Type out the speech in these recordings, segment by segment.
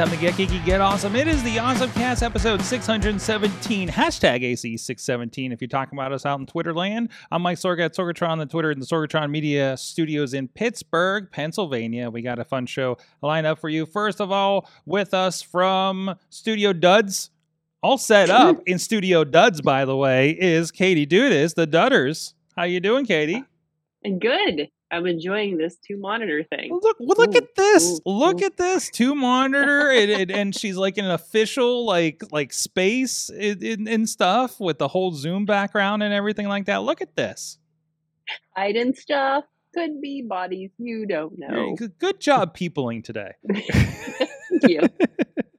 Time to get geeky, get awesome. It is the Awesome Cast episode 617. Hashtag AC617 if you're talking about us out in Twitter land. I'm Mike Sorga at Sorgatron the Twitter and the Sorgatron Media Studios in Pittsburgh, Pennsylvania. We got a fun show lined up for you. First of all, with us from Studio Duds, all set up in Studio Duds, by the way, is Katie Dudas, the Dudders. How you doing, Katie? Good. I'm enjoying this two monitor thing. Look, well, look Ooh, at this! ooh, Look ooh. at this two monitor, and, and, and she's like in an official like like space and, and, and stuff with the whole Zoom background and everything like that. Look at this. Hiding stuff. Could be bodies. You don't know. Good, good job peopling today. Thank you.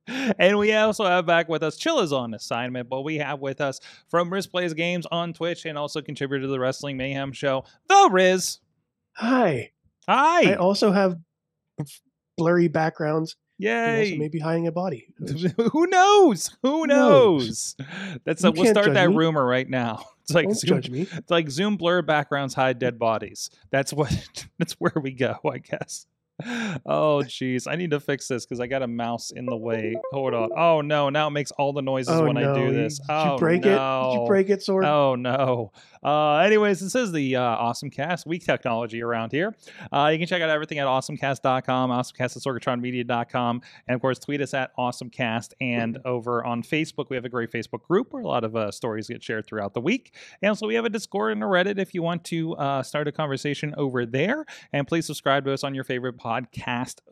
and we also have back with us Chilla's on assignment, but we have with us from Riz Plays Games on Twitch and also contributor to the Wrestling Mayhem Show, the Riz. Hi. Hi. I also have blurry backgrounds. Yay. maybe hiding a body. Who knows? Who knows? That's You a, we'll start that me. rumor right now. It's like Don't Zoom, judge me. it's like Zoom blur backgrounds hide dead bodies. That's what that's where we go, I guess. Oh jeez, I need to fix this because I got a mouse in the way. Hold on. Oh no, now it makes all the noises Oh when no! I do this. Did oh you break no. it? Did you break it, Sorg? Oh no. Uh, anyways, this is the uh, Awesome Cast, week technology around here. Uh, you can check out everything at awesomecast.com, awesomecast at sorgatronmedia.com, and of course, tweet us at awesomecast. And over on Facebook, we have a great Facebook group where a lot of uh, stories get shared throughout the week. And also, we have a Discord and a Reddit if you want to uh, start a conversation over there. And please subscribe to us on your favorite podcast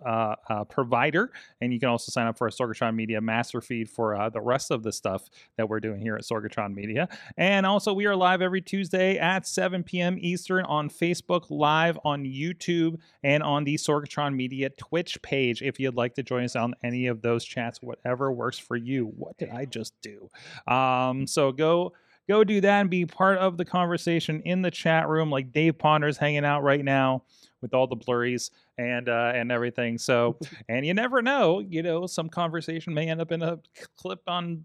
uh, uh, provider. And you can also sign up for a Sorgatron Media master feed for uh, the rest of the stuff that we're doing here at Sorgatron Media. And also, we are live every Tuesday at 7 p.m. Eastern on Facebook, live on YouTube, and on the Sorgatron Media Twitch page. If you'd like to join us on any of those chats, whatever works for you. What did I just do? Um, so go go do that and be part of the conversation in the chat room. Like Dave Ponder's hanging out right now with all the blurries and uh, and everything. So and you never know, you know, some conversation may end up in a clip on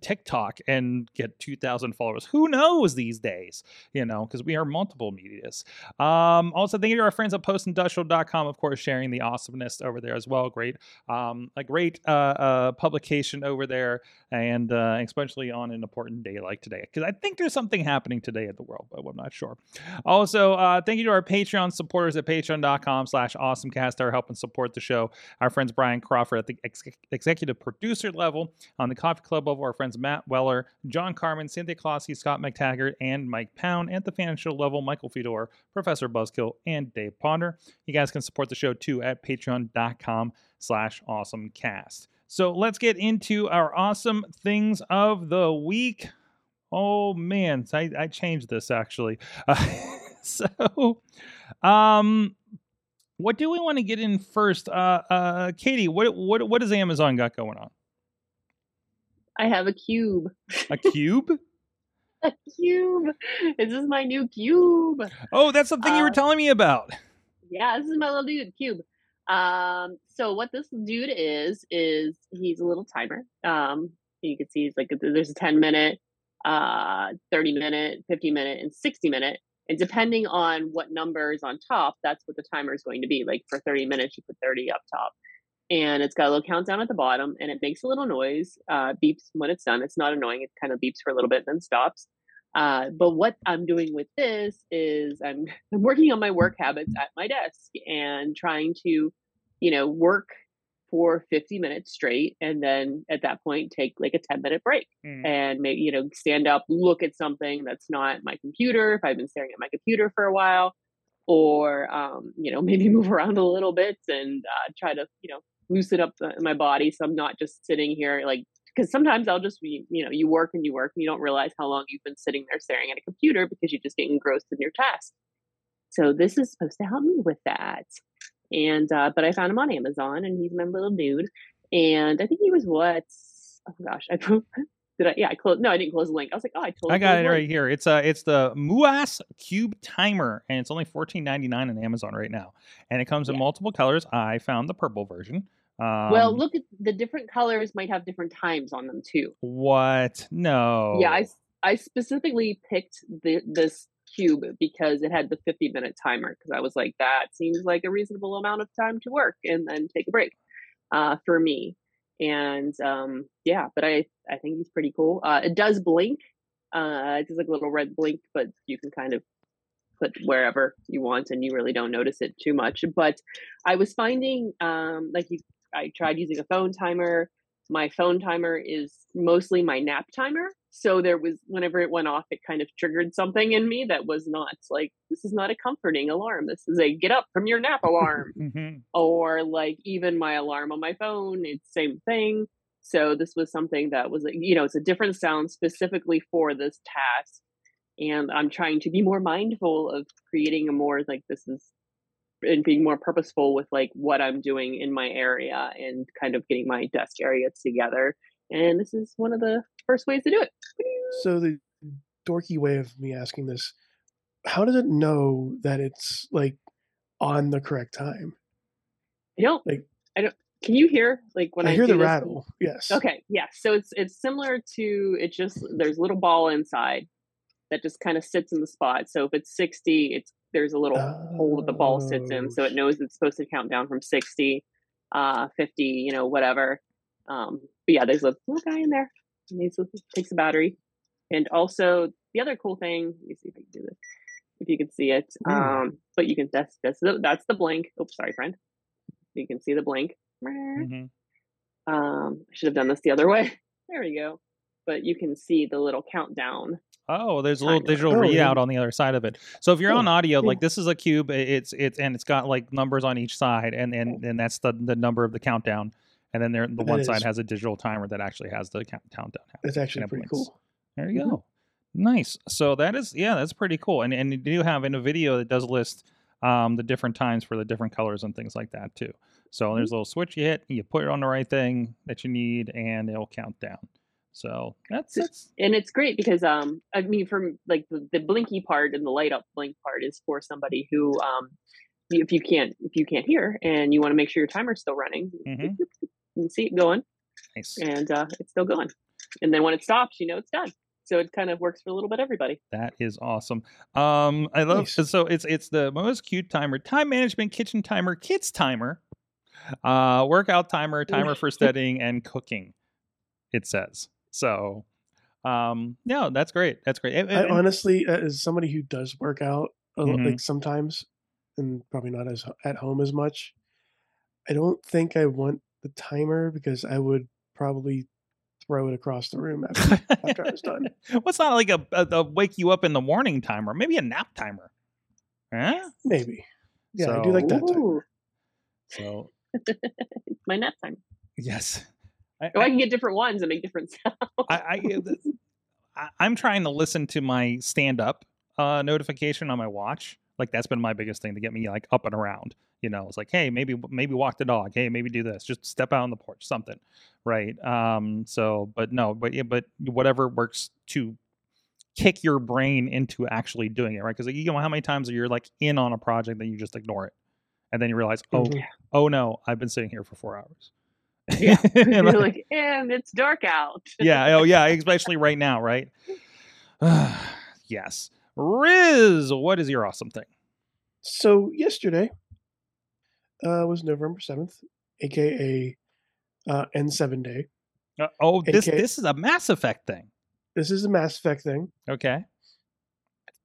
TikTok and get 2,000 followers. Who knows these days, you know, because we are multiple medias. Um, also, thank you to our friends at postindustrial.com, of course, sharing the awesomeness over there as well. Great, um, a great uh, uh, publication over there, and uh, especially on an important day like today, because I think there's something happening today in the world, but I'm not sure. Also, uh, thank you to our Patreon supporters at patreon.com slash awesomecast are helping support the show. Our friends Brian Crawford at the ex- executive producer level, on the coffee club level, our friends Matt Weller, John Carmen, Cynthia Clossy, Scott McTaggart, and Mike Pound. At the financial level, Michael Fedor, Professor Buzzkill, and Dave Ponder. You guys can support the show too at patreon.com slash awesomecast. So let's get into our awesome things of the week. Oh man, I, I changed this actually. Uh, so, um, what do we want to get in first? Uh, uh, Katie, what what what does Amazon got going on? I have a cube. A cube? A cube. This is my new cube. oh, that's the thing you were Uh, telling me about. Yeah, this is my little dude, cube. Um, so what this dude is is he's a little timer. Um, you can see he's like there's a 10 minute, uh, 30 minute, 50 minute, and 60 minute. And depending on what number is on top, that's what the timer is going to be. Like for 30 minutes, you put 30 up top. And it's got a little countdown at the bottom and it makes a little noise, uh, beeps when it's done. It's not annoying. It kind of beeps for a little bit and then stops. Uh, but what I'm doing with this is I'm, I'm working on my work habits at my desk and trying to, you know, work for 50 minutes straight. And then at that point, take like a 10 minute break Mm. and maybe, you know, stand up, look at something that's not my computer. If I've been staring at my computer for a while, or, um, you know, maybe move around a little bit and uh, try to, you know, loosen up the, my body. So I'm not just sitting here like, because sometimes I'll just be, you know, you work and you work and you don't realize how long you've been sitting there staring at a computer because you just get engrossed in your task. So this is supposed to help me with that. And uh, but I found him on Amazon and he's my little dude. and I think he was what? Oh gosh, I did I? Yeah, I closed. No, I didn't close the link. I was like, oh, I totally. I got it right link. here. It's uh it's the Mooas Cube Timer, and it's only fourteen ninety nine on Amazon right now, and it comes in multiple colors. I found the purple version. Um, well, look at the different colors. Might have different times on them too. what? No. Yeah, I, I specifically picked the this cube because it had the 50 minute timer because I was like that seems like a reasonable amount of time to work and then take a break uh, for me. And um, yeah, but I I think he's pretty cool. Uh, it does blink. Uh, it's just like a little red blink, but you can kind of put wherever you want and you really don't notice it too much. But I was finding um, like you, I tried using a phone timer my phone timer is mostly my nap timer. So there was whenever it went off, it kind of triggered something in me that was not like this is not a comforting alarm. This is a get up from your nap alarm. Mhm. or like even my alarm on my phone, it's same thing. So this was something that was you know it's a different sound specifically for this task, and I'm trying to be more mindful of creating a more like this is and being more purposeful with like what I'm doing in my area and kind of getting my desk area together. And this is one of the first ways to do it. So the dorky way of me asking this, how does it know that it's like on the correct time? I don't Like- I don't can you hear like when I, I hear the this? rattle. Yes. Okay, yeah. So it's it's similar to it just there's a little ball inside that just kind of sits in the spot. So if it's 60, it's there's a little hole that the ball sits in, so it knows it's supposed to count down from 60, uh, 50, you know, whatever. Um, but yeah, there's a little guy in there. And He takes a battery, and also the other cool thing. Let me see if I can do this. If you can see it, Ooh. um, but you can that's that's the, that's the blink. Oops, sorry, friend. You can see the blink. Mhm. Um, I should have done this the other way. There we go. But you can see the little countdown. Oh, there's a little digital Oh, yeah. readout on the other side of it. So if you're Cool. on audio, Yeah. like this is a cube, it's it's and it's got like numbers on each side, and and and that's the the number of the countdown. And then there, the one side has a digital timer that actually has the countdown. That's actually pretty blinks. cool. There you Mhm. go. Nice. So that is yeah, that's pretty cool. And and you do have in a video that does list um, the different times for the different colors and things like that too. So there's a little switch you hit, you put it on the right thing that you need, and it'll count down. So that's that's and it's great because um i mean from like the, the blinky part and the light up blink part is for somebody who um if you can't if you can't hear and you want to make sure your timer's still running Mhm. you can see it going nice. and uh it's still going and then when it stops you know it's done so it kind of works for a little bit everybody That is awesome. Um, I love Nice. so it's it's the Mooas Cube timer, time management, kitchen timer, kids timer, uh, workout timer, timer for studying and cooking. It says so. Um, no, that's great. That's great. And- I and- honestly, uh, as somebody who does work out, a lo- Mhm. like sometimes, and probably not as at home as much, I don't think I want the timer because I would probably throw it across the room after, after I was done. well, it's not like a, a, a wake you up in the morning timer. Maybe a nap timer. Huh? Maybe. Yeah, I do like that timer. So it's my nap time yes, I, oh i can get different ones and make different sounds I, I, I'm trying to listen to my stand up uh, notification on my watch. Like that's been my biggest thing to get me like up and around. You know, it's like, hey, maybe maybe walk the dog. Hey, maybe do this. Just step out on the porch. Something, right? Um. So, but no, but yeah, but whatever works to kick your brain into actually doing it, right? Because you know how many times are you're like in on a project that you just ignore it, and then you realize, oh, Mhm. oh no, I've been sitting here for four hours. Yeah And you're like- like and it's dark out yeah. Oh, yeah. Especially right now, right? yes. Riz, what is your awesome thing? So yesterday uh, was November seventh, aka uh, N7 day. Uh, oh, this AK this is a Mass Effect thing. This is a Mass Effect thing. Okay.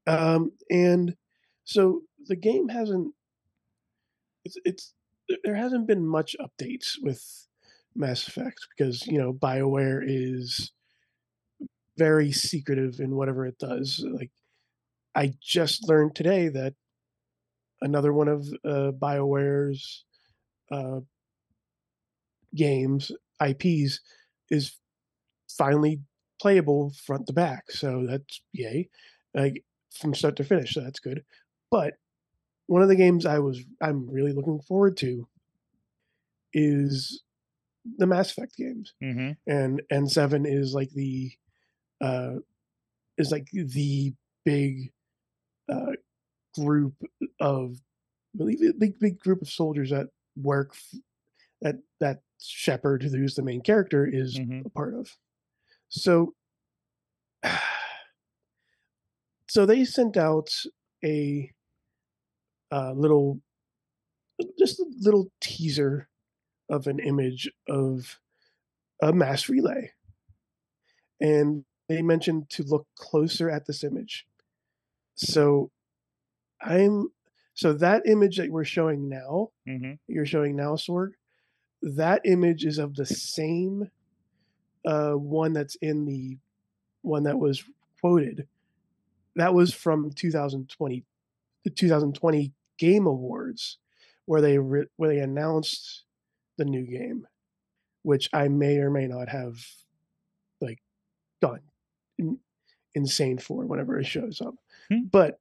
Um, and so the game hasn't it's it's there- there hasn't been much updates with Mass Effect because you know BioWare is very secretive in whatever it does. Like I just learned today that another one of uh, BioWare's uh, games IPs is finally playable front to back. So that's yay. Like from start to finish, so that's good. But one of the games I was I'm really looking forward to is the Mass Effect games, hmm and N seven is like the uh, is like the big uh, group of really the big big group of soldiers that work f- that that Shepard, who's the main character, is hmm a part of. So, so they sent out a uh, little, just a little teaser of an image of a mass relay, and they mentioned to look closer at this image. So, I'm so that image that we're showing now, hmm you're showing now, Sorg, that image is of the same uh, one that's in the one that was quoted. That was from 2020, the 2020 Game Awards, where they re- where they announced the new game, which I may or may not have like gone in, insane for whenever it shows up. Hmm. But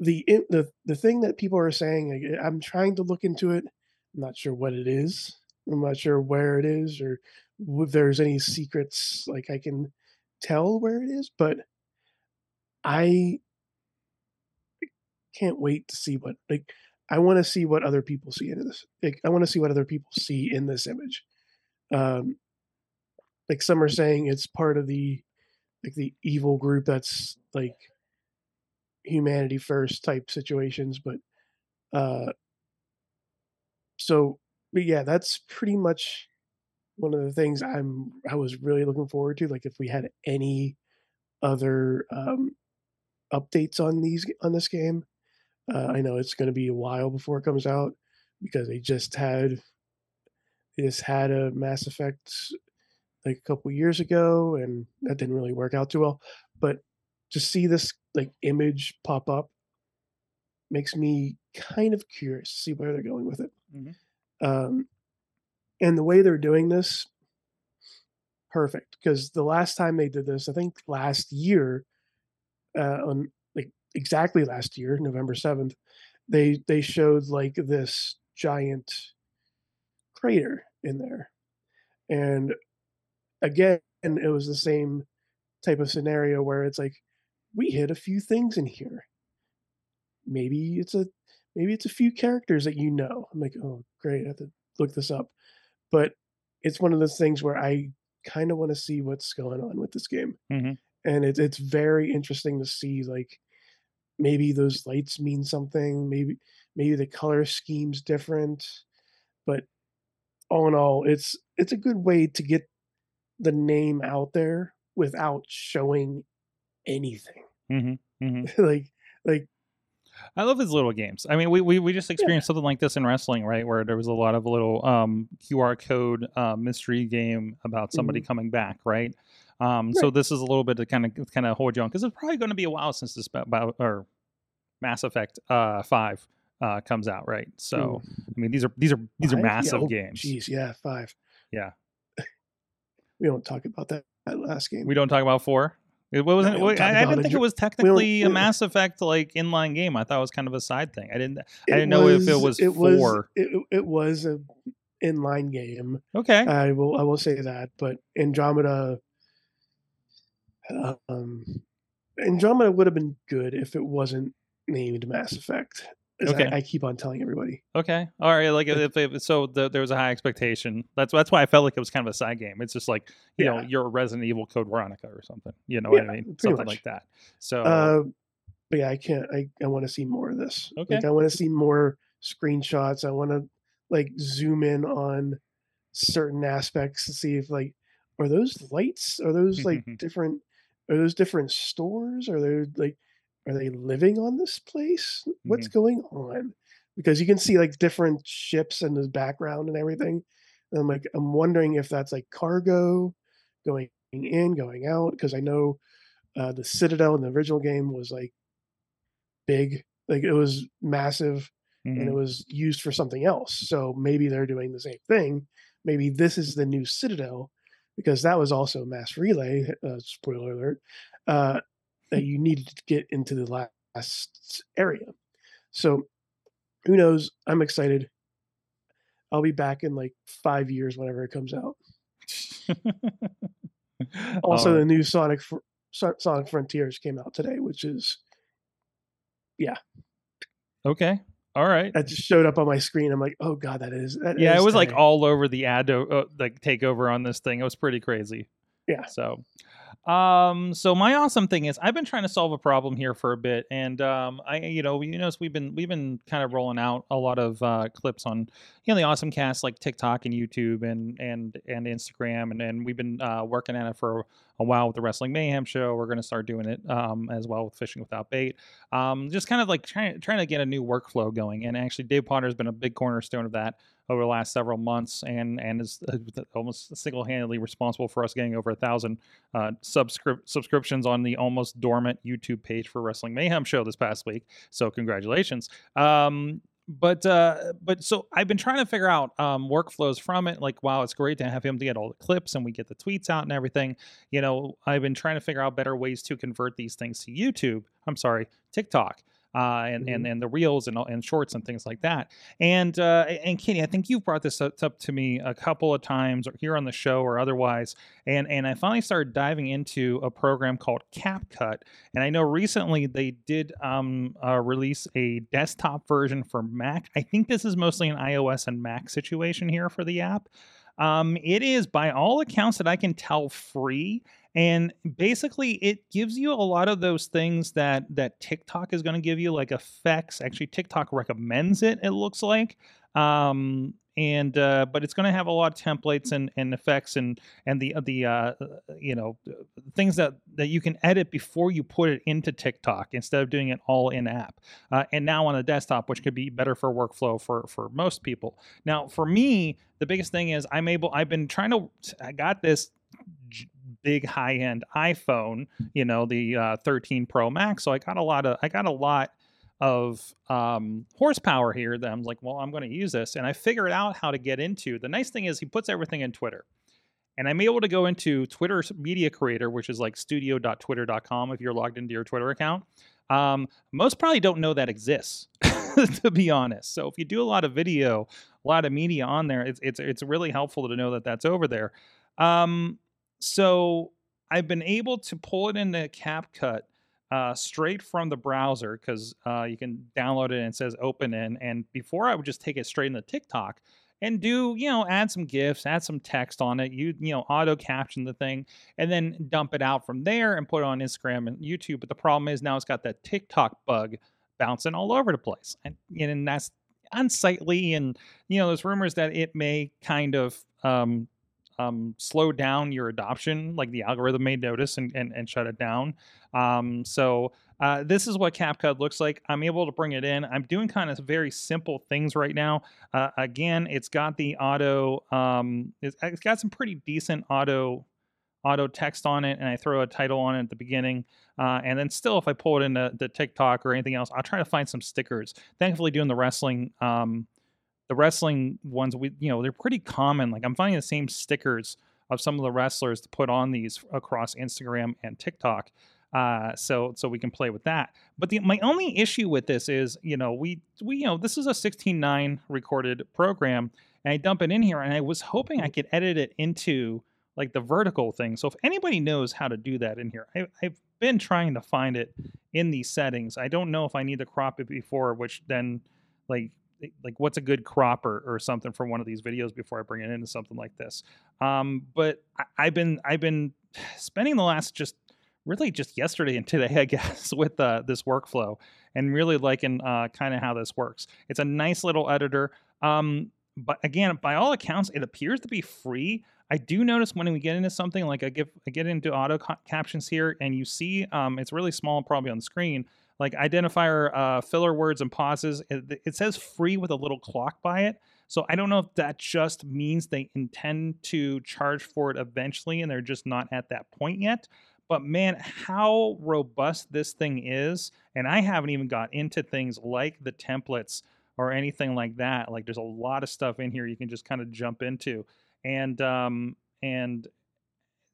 the the the thing that people are saying, I'm trying to look into it. I'm not sure what it is. I'm not sure where it is or if there's any secrets like I can tell where it is, but I can't wait to see what like I want to see what other people see in this. Like I want to see what other people see in this image. Um like some are saying it's part of the like the evil group that's like humanity first type situations, but uh so but yeah, that's pretty much one of the things I'm I was really looking forward to. Like if we had any other um, updates on these on this game, uh, I know it's going to be a while before it comes out because they just had they just had a Mass Effect like a couple years ago, and that didn't really work out too well. But to see this like image pop up makes me kind of curious to see where they're going with it. Mhm. Um, and the way they're doing this, perfect. Because the last time they did this, I think last year, uh, on exactly last year, November seventh, they they showed like this giant crater in there, and again, it was the same type of scenario where it's like we hit a few things in here. Maybe it's a maybe it's a few characters that you know. I'm like, oh great, I have to look this up. But it's one of those things where I kind of want to see what's going on with this game. Mhm. And it's it's very interesting to see like maybe those lights mean something, maybe maybe the color scheme's different. But all in all, it's it's a good way to get the name out there without showing anything. hmm hmm like like I love his little games. I mean, we, we, we just yeah. experienced something like this in wrestling, right? Where there was a lot of little um, QR code uh, mystery game about somebody coming back, right? Um, So Mm-hmm. This is a little bit to kind of kind of hold you on because it's probably going to be a while since this about or Mass Effect uh, Five uh, comes out, right? So I mean, these are these are these are Five? Yeah, massive oh, games. Jeez, yeah, five. Yeah, We don't talk about that, that last game. we don't talk about four. It wasn't. we don't wait, talk I, I didn't think it was technically a Mass Effect like inline game. I thought it was kind of a side thing. I didn't. I didn't know if it was it was four. it, it was a inline game. Okay. I will I will say that, but Andromeda, um, Andromeda would have been good if it wasn't named Mass Effect. Okay. I, I keep on telling everybody. Okay. All right. Like if, if so, the, there was a high expectation. That's that's why I felt like it was kind of a side game. It's just like you know you're a Resident Evil Code Veronica or something. You know what Yeah, I mean? Something much. like that. So Uh, but yeah, I can't. I, I want to see more of this. Okay. Like I want to see more screenshots. I want to like zoom in on certain aspects to see if like are those lights? Are those like different? Are those different stores? Are they like are they living on this place? What's going on? Because you can see like different ships in the background and everything. And I'm like, I'm wondering if that's like cargo going in, going out. Because I know uh, the Citadel in the original game was like big, like it was massive, and mhm. it was used for something else. So maybe they're doing the same thing. Maybe this is the new Citadel, because that was also a mass relay. Uh, spoiler alert. Uh, that you needed to get into the last area. So who knows? I'm excited. I'll be back in like five years whenever it comes out. Also, the new Sonic Sonic Frontiers came out today, which is yeah. okay. All right. that just showed up on my screen. I'm like, oh god, that is that Yeah, it is was like all over the ad uh, like takeover on this thing. It was pretty crazy. Yeah. So, um, so my awesome thing is I've been trying to solve a problem here for a bit, and um, I, you know, you notice we've been we've been kind of rolling out a lot of uh, clips on, you know, the awesome cast like TikTok and YouTube and and and Instagram, and and we've been uh, working at it for a while with the Wrestling Mayhem show. We're going to start doing it um, as well with Fishing Without Bait. Um, just kind of like trying trying to get a new workflow going, and actually Dave Potter has been a big cornerstone of that over the last several months, and and is uh, almost single handedly responsible for us getting over a thousand uh, subscrip- subscriptions on the almost dormant YouTube page for Wrestling Mayhem show this past week. So congratulations. Um, but uh, but so I've been trying to figure out um, workflows from it. Like, wow, it's great to have him to get all the clips and we get the tweets out and everything. You know, I've been trying to figure out better ways to convert these things to YouTube. I'm sorry, TikTok. Uh, and, and and the reels and and shorts and things like that. And uh, and Kenny, I think you've brought this up, up to me a couple of times, or here on the show or otherwise. And and I finally started diving into a program called CapCut. And I know recently they did um, uh, release a desktop version for Mac. I think this is mostly an iOS and Mac situation here for the app. Um, it is, by all accounts that I can tell, free, and basically it gives you a lot of those things that that TikTok is going to give you, like effects. Actually, TikTok recommends it. It looks like. Um, and uh, but it's going to have a lot of templates and, and effects and and the the uh, you know things that that you can edit before you put it into TikTok instead of doing it all in app. Uh, and now on a desktop, which could be better for workflow for for most people. Now for me, the biggest thing is I'm able. I've been trying to. I got this big high end iPhone, you know, the uh, 13 Pro Max. So I got a lot of. I got a lot of um, horsepower here that I'm like, well, I'm going to use this. And I figured out how to get into. The nice thing is he puts everything in Twitter. And I'm able to go into Twitter's media creator, which is like studio.twitter.com if you're logged into your Twitter account. Um, most probably don't know that exists, to be honest. So if you do a lot of video, a lot of media on there, it's it's it's really helpful to know that that's over there. Um, so I've been able to pull it into CapCut uh, straight from the browser because uh, you can download it and it says open in. And before I would just take it straight into TikTok and do, you know, add some GIFs, add some text on it, you, you know, auto caption the thing and then dump it out from there and put it on Instagram and YouTube. But the problem is now it's got that TikTok bug bouncing all over the place. And, and that's unsightly. And, you know, there's rumors that it may kind of, um, um, slow down your adoption, like the algorithm may notice and, and, and shut it down. Um, so uh, this is what CapCut looks like. I'm able to bring it in. I'm doing kind of very simple things right now. Uh, again, it's got the auto. Um, it's, it's got some pretty decent auto auto text on it, and I throw a title on it at the beginning. Uh, and then still, if I pull it into the TikTok or anything else, I'll try to find some stickers. Thankfully, doing the wrestling. Um, the wrestling ones we you know they're pretty common. Like i'm finding the same stickers of some of the wrestlers to put on these across instagram and tiktok uh, so so we can play with that. But the my only issue with this is you know we we you know this is a 16.9 recorded program and i dump it in here and i was hoping i could edit it into like the vertical thing. So if anybody knows how to do that in here I, i've been trying to find it in these settings. I don't know if i need to crop it before which then like like what's a good crop or, or something for one of these videos before I bring it into something like this. Um, but I, I've been I've been spending the last just really just yesterday and today, I guess, with uh, this workflow and really liking uh, kind of how this works. It's a nice little editor. Um, but again, by all accounts, it appears to be free. I do notice when we get into something like I give I get into auto ca- captions here, and you see um, it's really small, probably on the screen like identifier uh, filler words and pauses. It, it, says free with a little clock by it. So I don't know if that just means they intend to charge for it eventually and they're just not at that point yet. But man, how robust this thing is. And I haven't even got into things like the templates or anything like that. Like there's a lot of stuff in here you can just kind of jump into. And um and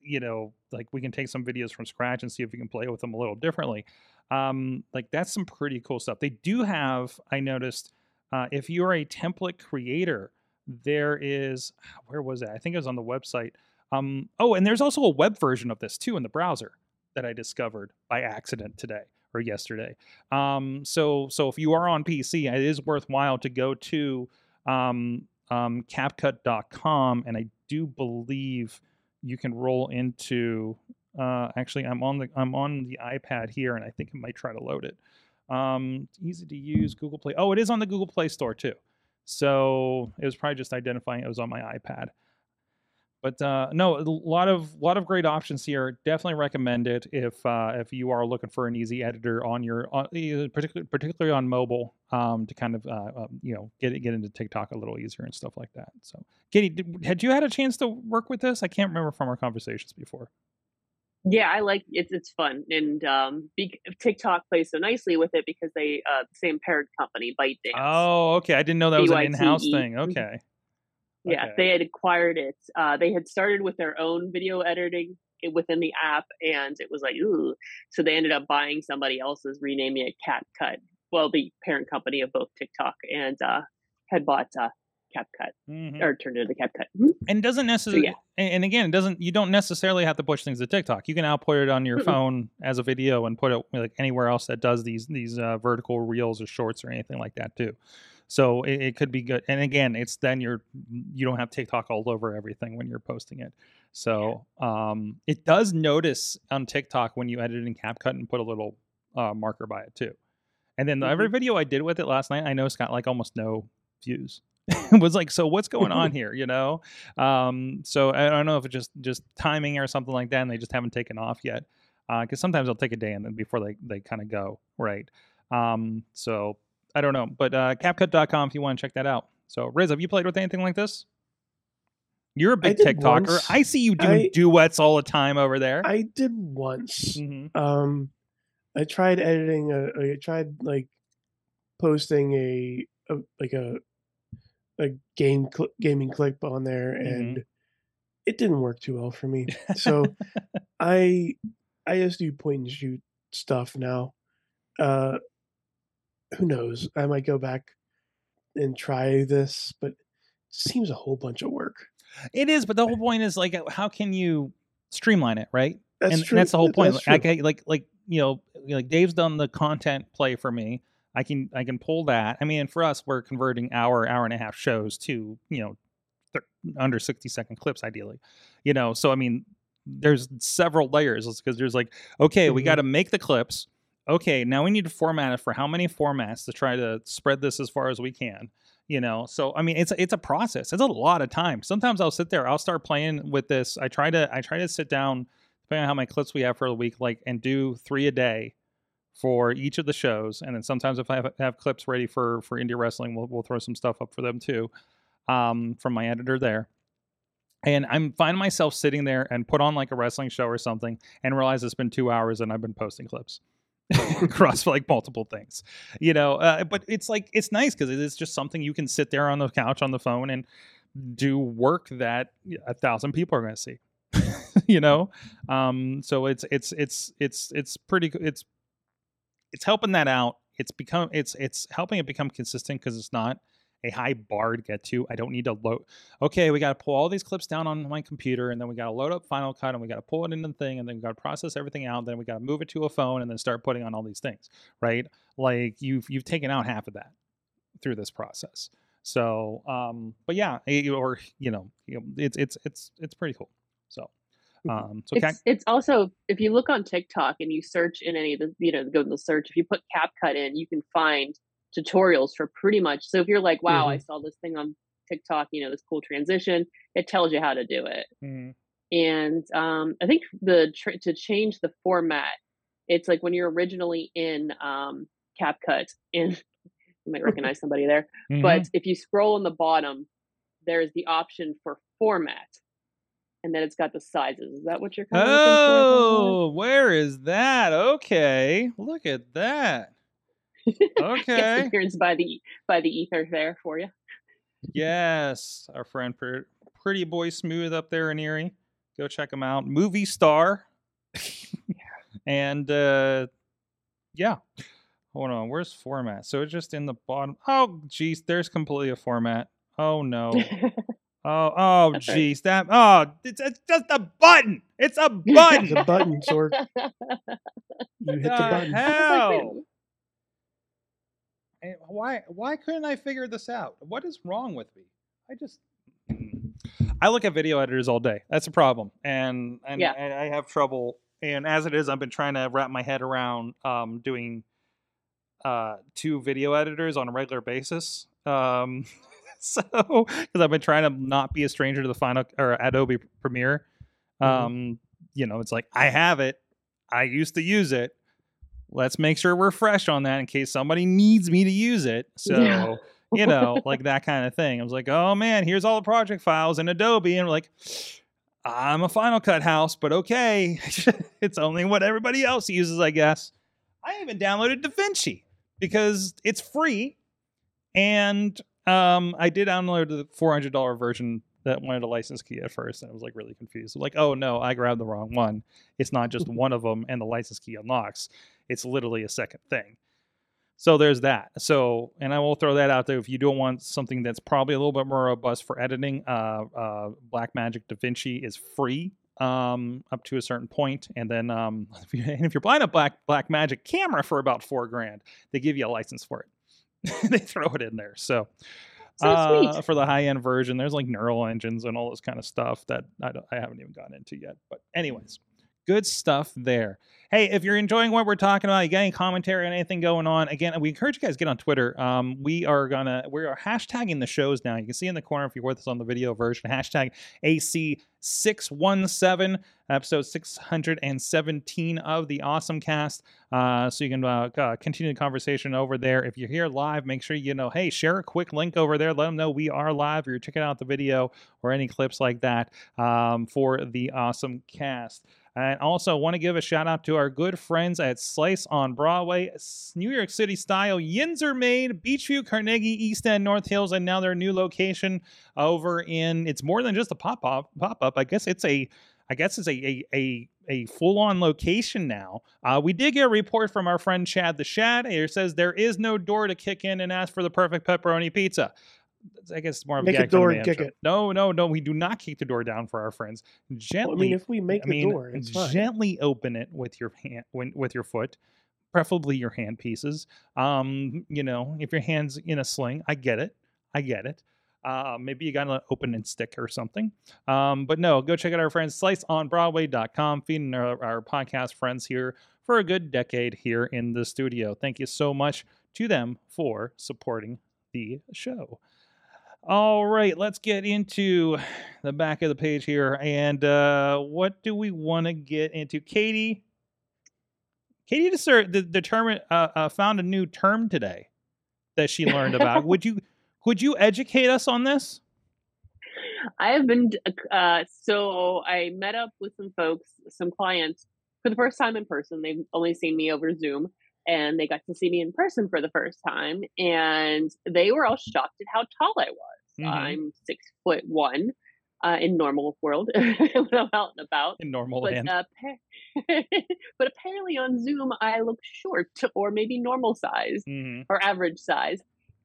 you know, like we can take some videos from scratch and see if we can play with them a little differently um like that's some pretty cool stuff they do have i noticed uh, if you're a template creator there is where was it? I think it was on the website. Um, oh, and there's also a web version of this too in the browser that I discovered by accident today or yesterday. Um, so so if you are on PC, it is worthwhile to go to um, um, CapCut.com, and I do believe you can roll into. Uh, actually, I'm on the I'm on the iPad here, and I think I might try to load it. Um, easy to use Google Play. Oh, it is on the Google Play Store too. So it was probably just identifying it was on my iPad. But uh, no, a lot of lot of great options here. Definitely recommend it if uh, if you are looking for an easy editor on your on, particularly particularly on mobile um, to kind of uh, um, you know get get into TikTok a little easier and stuff like that. So, Katie, did, had you had a chance to work with this? I can't remember from our conversations before. Yeah, I like it's it's fun, and um, be, TikTok plays so nicely with it because they uh, same parent company, ByteDance. Oh, okay. I didn't know that was an in-house thing. Mm-hmm. Okay. Yeah, Okay. they had acquired it. Uh, they had started with their own video editing within the app, and it was like, ooh. So they ended up buying somebody else's, renaming it CapCut. Well, the parent company of both TikTok and uh, had bought uh, CapCut Mhm. or turned it into CapCut. Mhm. and doesn't necessarily yeah. and again it doesn't you don't necessarily have to push things to tiktok you can output it on your Mm-mm. phone as a video and put it like anywhere else that does these these uh, vertical reels or shorts or anything like that too so it, it could be good and again it's then you're you don't have tiktok all over everything when you're posting it so um it does notice on tiktok when you edit in capcut and put a little uh, marker by it too and then every Mhm. video i did with it last night i know it's got like almost no views was like so what's going on here you know um so i don't know if it's just just timing or something like that and they just haven't taken off yet because sometimes they'll take a day and then before they they kind of go right um so i don't know but uh capcut.com if you want to check that out so riz have you played with anything like this you're a big tiktoker once. i see you doing I- duets all the time over there I did once. Mhm. Um, I tried editing. A, I tried like posting a, a like a a game cl- gaming clip on there, Mhm. and it didn't work too well for me. So I I just do point and shoot stuff now. Uh, who knows? I might go back and try this, but it seems a whole bunch of work. it is but the whole point is like how can you streamline it right That's and true. that's the whole point. Like. I, like, like you know, like Dave's done the content play for me. I can, I can pull that. I mean, for us, we're converting hour, hour and a half shows to you know, thir- under sixty second clips, ideally. You know, so I mean, there's several layers because there's like, okay, we Mhm. got to make the clips. Okay, now we need to format it for how many formats to try to spread this as far as we can you know so i mean it's it's a process it's a lot of time sometimes i'll sit there i'll start playing with this i try to i try to sit down depending on how many clips we have for the week like and do three a day for each of the shows and then sometimes if i have, have clips ready for for indie wrestling we'll, we'll throw some stuff up for them too um from my editor there. And i'm find myself sitting there and put on like a wrestling show or something and realize it's been two hours and i've been posting clips across like multiple things you know uh, but it's like it's nice because it is just something you can sit there on the couch on the phone and do work that a thousand people are going to see you know? Um so it's it's it's it's it's pretty it's it's helping that out. It's become it's it's helping it become consistent because it's not a high bar to get to. I don't need to load okay we got to pull all these clips down on my computer and then we got to load up final cut and we got to pull it into the thing and then we got to process everything out then we got to move it to a phone and then start putting on all these things right? Like you've you've taken out half of that through this process. So um but yeah or you know it's it's it's it's pretty cool. So um so it's it's also if you look on TikTok and you search in any of the you know go to the search if you put CapCut in you can find tutorials for pretty much so if you're like wow I saw this thing on TikTok you know this cool transition it tells you how to do it Mhm. and um, I think the tr- to change the format it's like when you're originally in um, CapCut and you might recognize somebody there Mhm. but if you scroll on the bottom there's the option for format and then it's got the sizes is that what you're kind of Oh, where is that? Okay, look at that. Okay. appearance by the by the ether there for you yes, our friend Pretty Boy Smooth up there in Erie. Go check him out. Movie star. and uh yeah. Hold on, where's format? So it's just in the bottom. Oh, geez, there's completely a format. Oh no. Oh, oh, That's right. geez, that. Oh, it's, it's just a button. It's a button. It's a button, Sorg. You hit the the button. hell? Eh, Why? Why couldn't I figure this out? What is wrong with me? I just. I look at video editors all day. That's a problem, and and Yeah. I, I have trouble. And as it is, I've been trying to wrap my head around um, doing uh, two video editors on a regular basis. Um, so, because I've been trying to not be a stranger to the Final or Adobe Premiere. Mhm. Um, you know, it's like I have it. I used to use it. Let's make sure we're fresh on that in case somebody needs me to use it. So, Yeah. you know, like that kind of thing. I was like, oh man, here's all the project files in Adobe. And we're like, I'm a Final Cut house, but okay. it's only what everybody else uses, I guess. I even downloaded DaVinci because it's free. And um, I did download the $400 version that wanted a license key at first. And I was like really confused. Like, oh no, I grabbed the wrong one. It's not just one of them and the license key unlocks, it's literally a second thing. So there's that. So, and I will throw that out there. If you don't want something that's probably a little bit more robust for editing, uh, uh, Blackmagic DaVinci is free um, up to a certain point, and then um, if you, and if you're buying a Black Blackmagic camera for about four grand, they give you a license for it. they throw it in there. So, So uh, for the high end version, there's like neural engines and all this kind of stuff that I, I haven't even gotten into yet. But anyways, good stuff there. Hey, if you're enjoying what we're talking about, you got any commentary on anything going on? Again, we encourage you guys get on Twitter. Um, we are gonna we are hashtagging the shows now. You can see in the corner if you're with us on the video version, hashtag AC617, episode 617 of the Awesome Cast. Uh, so you can uh, uh, continue the conversation over there. If you're here live, make sure you know, hey, share a quick link over there. Let them know we are live. You're checking out the video or any clips like that um, for the Awesome Cast. And also want to give a shout out to our good friends at Slice on Broadway, New York City style. Yinzer made Beechview, Carnegie, East End, North Hills, and now their new location over in. It's more than just a pop up. Pop up. I guess it's a. I guess it's a a a, a full on location now. Uh, we did get a report from our friend Chad the Shad. It says there is no door to kick in and ask for the perfect pepperoni pizza. I guess it's more of a gag door and kick it. No, no, no. We do not kick the door down for our friends. Gently, Well, I mean, if we make I the mean, door, it's fine. gently open it with your hand, when, with your foot, preferably your hand pieces. Um, you know, if your hands in a sling, I get it, I get it. Uh, maybe you got an open and stick or something. Um, but no, go check out our friends sliceonbroadway.com, feeding our, our podcast friends here for a good decade here in the studio. Thank you so much to them for supporting the show. All right, let's get into the back of the page here. And uh, what do we want to get into? Katie, Katie decer- de- determined, uh, uh, found a new term today that she learned about. would you would you educate us on this? I have been uh, so I met up with some folks, some clients for the first time in person. They've only seen me over Zoom, and they got to see me in person for the first time, and they were all shocked at how tall I was. Mhm. I'm six foot one uh, in normal world when I'm out and about. In normal But, uh, pa- but apparently on Zoom, I look short or maybe normal size hmm or average size.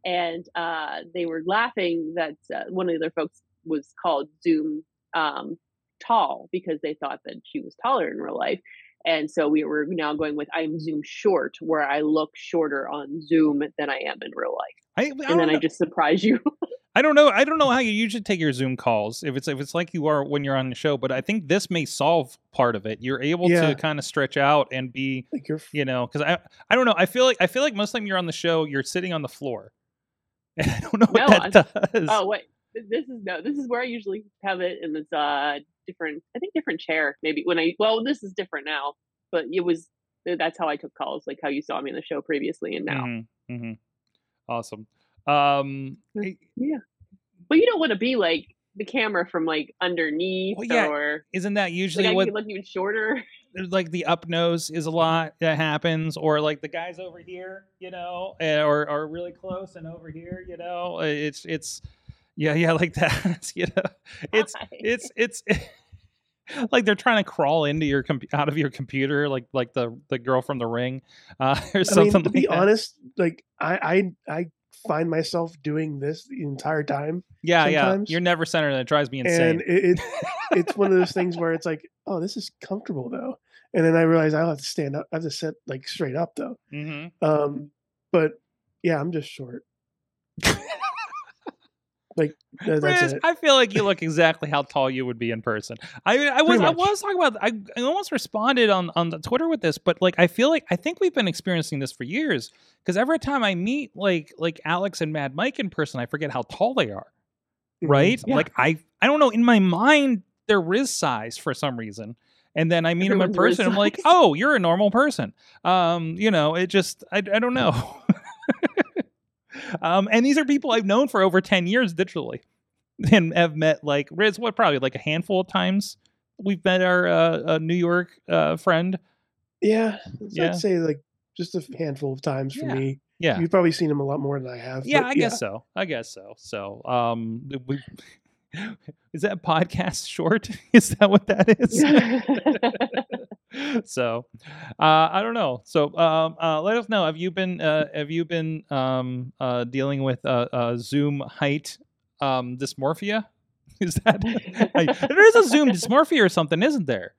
And uh, they were laughing that uh, one of the other folks was called Zoom um, tall because they thought that she was taller in real life. And so we were now going with I'm Zoom short, where I look shorter on Zoom than I am in real life. I, I, And then know, I just surprise you. I don't know. I don't know how you usually take your Zoom calls. If it's if it's like you are when you're on the show, but I think this may solve part of it. You're able Yeah. to kind of stretch out and be Like you're f- you know because i i don't know i feel like i feel like most of the time you're on the show you're sitting on the floor and i don't know what No, that does oh wait, this is no, this is where I usually have it in this uh different, I think different chair. Maybe when I well, this is different now, but it was that's how I took calls, like how you saw me in the show previously and now. Mhm, mhm. awesome um Mm. But you don't want to be like the camera from like underneath Well, yeah, or isn't that usually I what can look even shorter. like the up nose is a lot that happens or like the guys over here you know eh, or are really close and over here you know eh, it's it's yeah yeah like that you know it's Hi. it's it's like they're trying to crawl into your com- out of your computer like like the the girl from the ring uh or I something mean, to like be that. honest, like I, I I find myself doing this the entire time. Yeah, yeah. sometimes. You're never centered, and it drives me insane. And it, it it's one of those things where it's like, oh, this is comfortable though. And then I realize I'll have to stand up. I have to sit like straight up though. hmm Um, but yeah, I'm just short. like tha- that's it. I feel like you look exactly how tall you would be in person. I mean, I was I was talking about I, I almost responded on on the Twitter with this, but like I feel like I think we've been experiencing this for years because every time I meet like like Alex and Mad Mike in person, I forget how tall they are. Mhm. Right? Yeah. Like I I don't know in my mind they're Riz size for some reason. And then I meet him in Everyone's person. I'm like, oh, you're a normal person. Um, you know, it just I, I don't know. um, and these are people I've known for over ten years digitally, and have met like Riz. What probably like a handful of times we've met our uh, New York uh, friend. Yeah, Yeah. I'd say like just a handful of times for Yeah. me. Yeah, You've probably seen him a lot more than I have. yeah, I guess so. I guess so. So, um, we, is that podcast short? Is that what that is? so uh, I don't know. So um, uh, let us know. Have you been uh, have you been um, uh, dealing with uh, uh, Zoom height um, dysmorphia? Is that I- there is a Zoom dysmorphia or something, isn't there?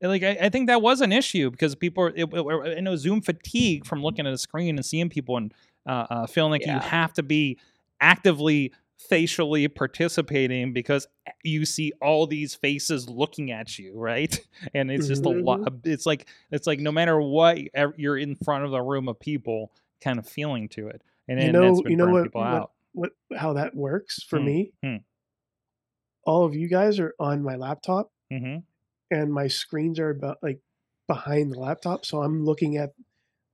Like I, I think that was an issue because people are, it, it, I know Zoom fatigue from looking at a screen and seeing people and feeling like you have to be actively facially participating because you see all these faces looking at you right? And it's just a lot it's like it's like no matter what you're in front of a room of people kind of feeling to it. And You know- you know what- what- out. What how that works for Hmm, me? hmm. All of you guys are on my laptop, hmm and my screens are about like behind the laptop, so I'm looking at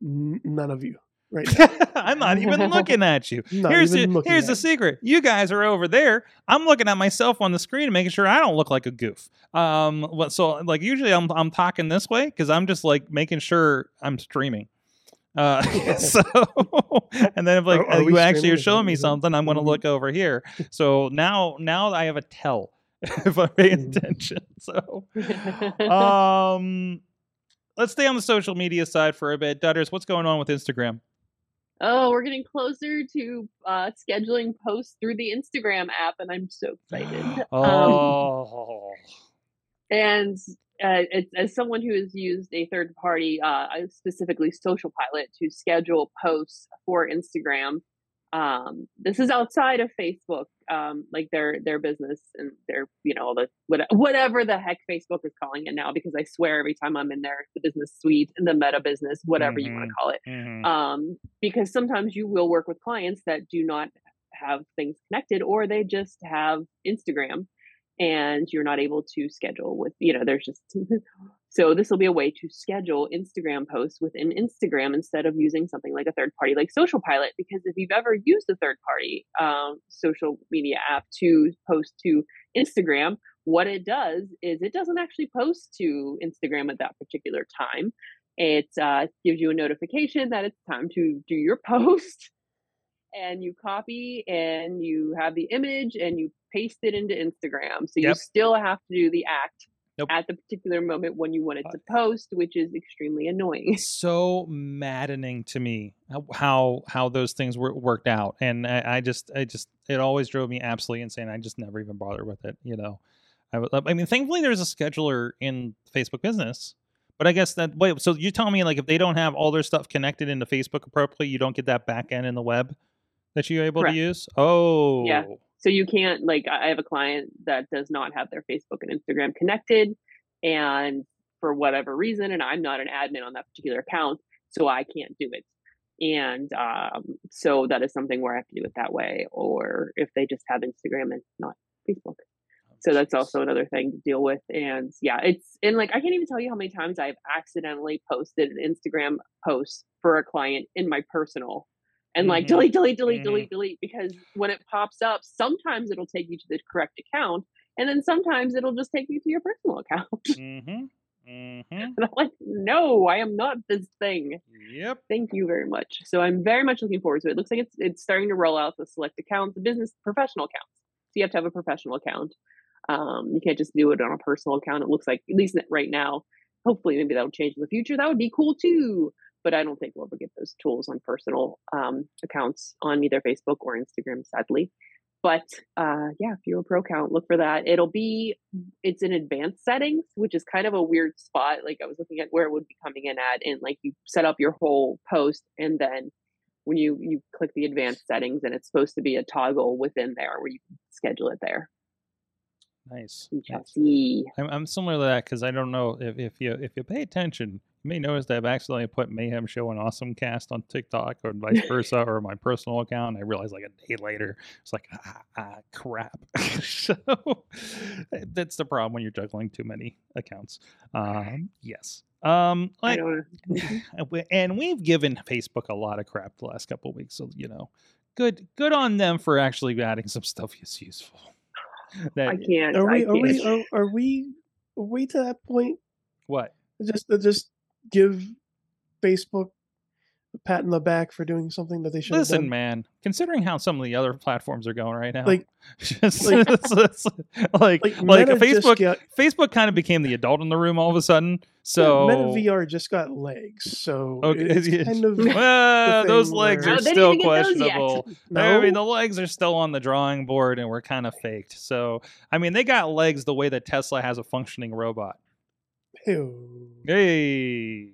n- none of you right now. i'm not even looking at you Not here's the looking here's at the secret. You guys are over there. I'm looking at myself on the screen and making sure I don't look like a goof. Um, what- so like usually I'm I'm talking this way because I'm just like making sure I'm streaming. Uh, so and then if like Are- are we you actually streaming? are Is showing me is something, I'm going to Mhm. look over here. So now now I have a tell if I'm paying Mhm. attention. So um, let's stay on the social media side for a bit. Dutters, what's going on with Instagram? Oh, we're getting closer to uh, scheduling posts through the Instagram app, and I'm so excited. Um, oh. and uh, it's, as someone who has used a third party, uh, specifically Social Pilot, to schedule posts for Instagram, um, this is outside of Facebook, um, like their their business and their you know the what, whatever the heck Facebook is calling it now. Because I swear every time I'm in there, the business suite and the meta business, whatever you want to call it, Mhm. um, because sometimes you will work with clients that do not have things connected or they just have Instagram and you're not able to schedule with, you know, there's just so this will be a way to schedule Instagram posts within Instagram instead of using something like a third party like Social Pilot. Because if you've ever used a third party um, social media app to post to Instagram, what it does is it doesn't actually post to Instagram at that particular time. It uh, gives you a notification that it's time to do your post, and you copy and you have the image and you paste it into Instagram. So you still have to do the act Nope. at the particular moment when you want it to post, which is extremely annoying. so maddening to me how- how those things were worked out and I, I just i just it always drove me absolutely insane i just never even bothered with it you know i, would- I mean thankfully there's a scheduler in facebook business but i guess that wait so you tell me like if they don't have all their stuff connected into facebook appropriately you don't get that back end in the web that you're able Correct. to use oh So you can't like I have a client that does not have their Facebook and Instagram connected and for whatever reason and I'm not an admin on that particular account, so I can't do it. And um, so that is something where I have to do it that way or if they just have Instagram and not Facebook. So that's also another thing to deal with. And yeah, it's and like I can't even tell you how many times I've accidentally posted an Instagram post for a client in my personal and like Mhm. delete, delete, delete, Mhm. delete, delete because when it pops up, sometimes it'll take you to the correct account, and then sometimes it'll just take you to your personal account. mm-hmm mm-hmm and I'm like, no, I am not this thing. yep Thank you very much. So I'm very much looking forward to it. It looks like it's it's starting to roll out the select accounts, the business professional accounts. So you have to have a professional account. Um, you can't just do it on a personal account. It looks like at least right now. Hopefully, maybe that'll change in the future. That would be cool too. But I don't think we'll ever get those tools on personal um, accounts on either Facebook or Instagram, sadly. But uh, yeah, if you're a pro account, look for that. It'll be it's in advanced settings, which is kind of a weird spot. Like I was looking at where it would be coming in at, and like you set up your whole post, and then when you you click the advanced settings, and it's supposed to be a toggle within there where you can schedule it there. Nice. nice. I'm, I'm similar to that because I don't know if, if you if you pay attention, you may notice that I've accidentally put Mayhem Show and Awesome Cast on TikTok or vice versa or my personal account. I realized like a day later, it's like ah, ah crap. so that's the problem when you're juggling too many accounts. Um, yes. Um, like, and we've given Facebook a lot of crap the last couple weeks, so you know, good good on them for actually adding some stuff that's useful. That, I can't. Are we? Can't. Are we? Are, are we? Are we to that point? What? Just just give Facebook a pat in the back for doing something that they should. Listen, done. man. Considering how some of the other platforms are going right now, like, just, like, like, like, like Facebook, got, Facebook kind of became the adult in the room all of a sudden. So yeah, Meta VR just got legs, so okay, it's yeah. kind of well, those legs where... are still questionable. No? I mean, the legs are still on the drawing board, and we're kind of faked. So, I mean, they got legs the way that Tesla has a functioning robot. Ew. Hey,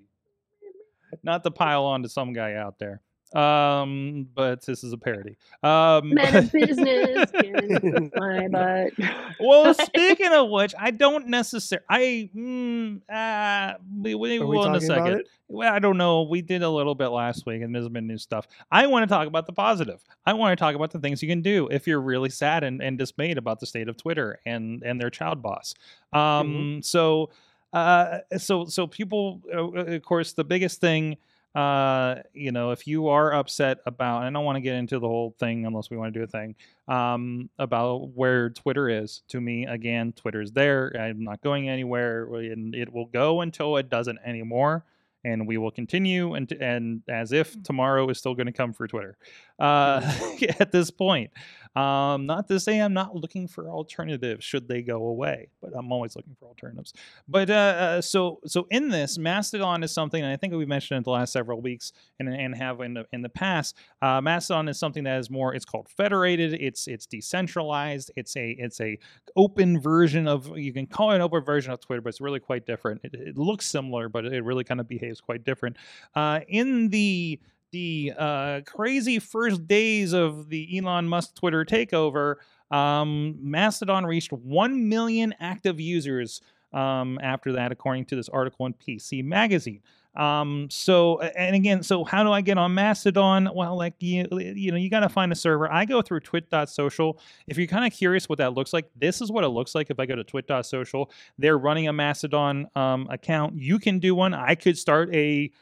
not to pile on to some guy out there. Um, but this is a parody. Um, Meta business my butt. well, speaking of which, I don't necessarily. I mm, uh, we, we will in a second. Well, I don't know. We did a little bit last week, and there's been new stuff. I want to talk about the positive. I want to talk about the things you can do if you're really sad and, and dismayed about the state of Twitter and and their child boss. Um, mm-hmm. so uh, so so people, uh, uh, of course, the biggest thing, uh, you know, if you are upset about, I don't want to get into the whole thing unless we want to do a thing um, about where Twitter is. To me, again, Twitter's there. I'm not going anywhere, and it will go until it doesn't anymore and we will continue and and as if mm. tomorrow is still going to come for Twitter. Uh, mm. at this point, um, not to say I'm not looking for alternatives should they go away, but I'm always looking for alternatives. But uh, uh, so so in this, Mastodon is something, and I think we've mentioned in the last several weeks, and and have in the in the past. Uh, Mastodon is something that is more. It's called federated. It's it's decentralized. It's a it's a open version of you can call it an open version of Twitter, but it's really quite different. It, it looks similar, but it really kind of behaves quite different. Uh, in the the uh, crazy first days of the Elon Musk Twitter takeover, um, Mastodon reached 1 million active users um, after that, according to this article in PC Magazine. Um, so, and again, so how do I get on Mastodon? Well, like, you, you know, you got to find a server. I go through twit.social. If you're kind of curious what that looks like, this is what it looks like if I go to twit.social. They're running a Mastodon um, account. You can do one. I could start a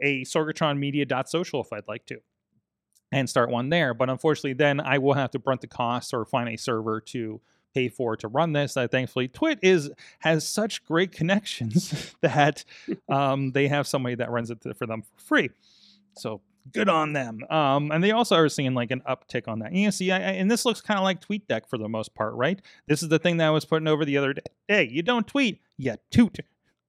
a sorgatronmedia.social if I'd like to and start one there. But unfortunately, then I will have to brunt the cost or find a server to pay for to run this. I thankfully Twit is has such great connections that um, they have somebody that runs it for them for free. So good on them. Um, and they also are seeing like an uptick on that. You see, I, and this looks kind of like TweetDeck for the most part, right? This is the thing that I was putting over the other day. Hey, you don't tweet, you toot.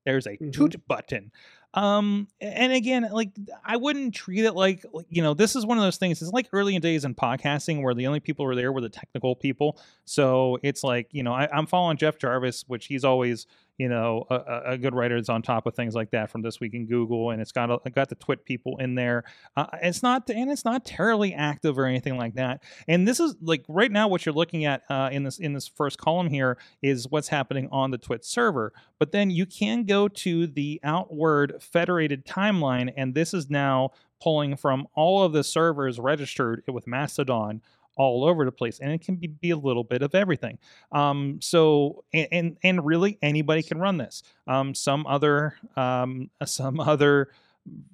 There's a mm-hmm. toot button. Um, and again, like I wouldn't treat it like, you know, this is one of those things. It's like early days in podcasting where the only people who are there were the technical people. So it's like, you know, I, I'm following Jeff Jarvis, which he's always you know, a, a, good writer is on top of things like that from this week in Google, and it's got a, got the Twit people in there. Uh, it's not and it's not terribly active or anything like that. And this is like right now what you're looking at uh, in this in this first column here is what's happening on the Twit server. But then you can go to the outward federated timeline, and this is now pulling from all of the servers registered with Mastodon all over the place and it can be, be a little bit of everything. Um, so and, and, and really anybody can run this. Um, some other um, some other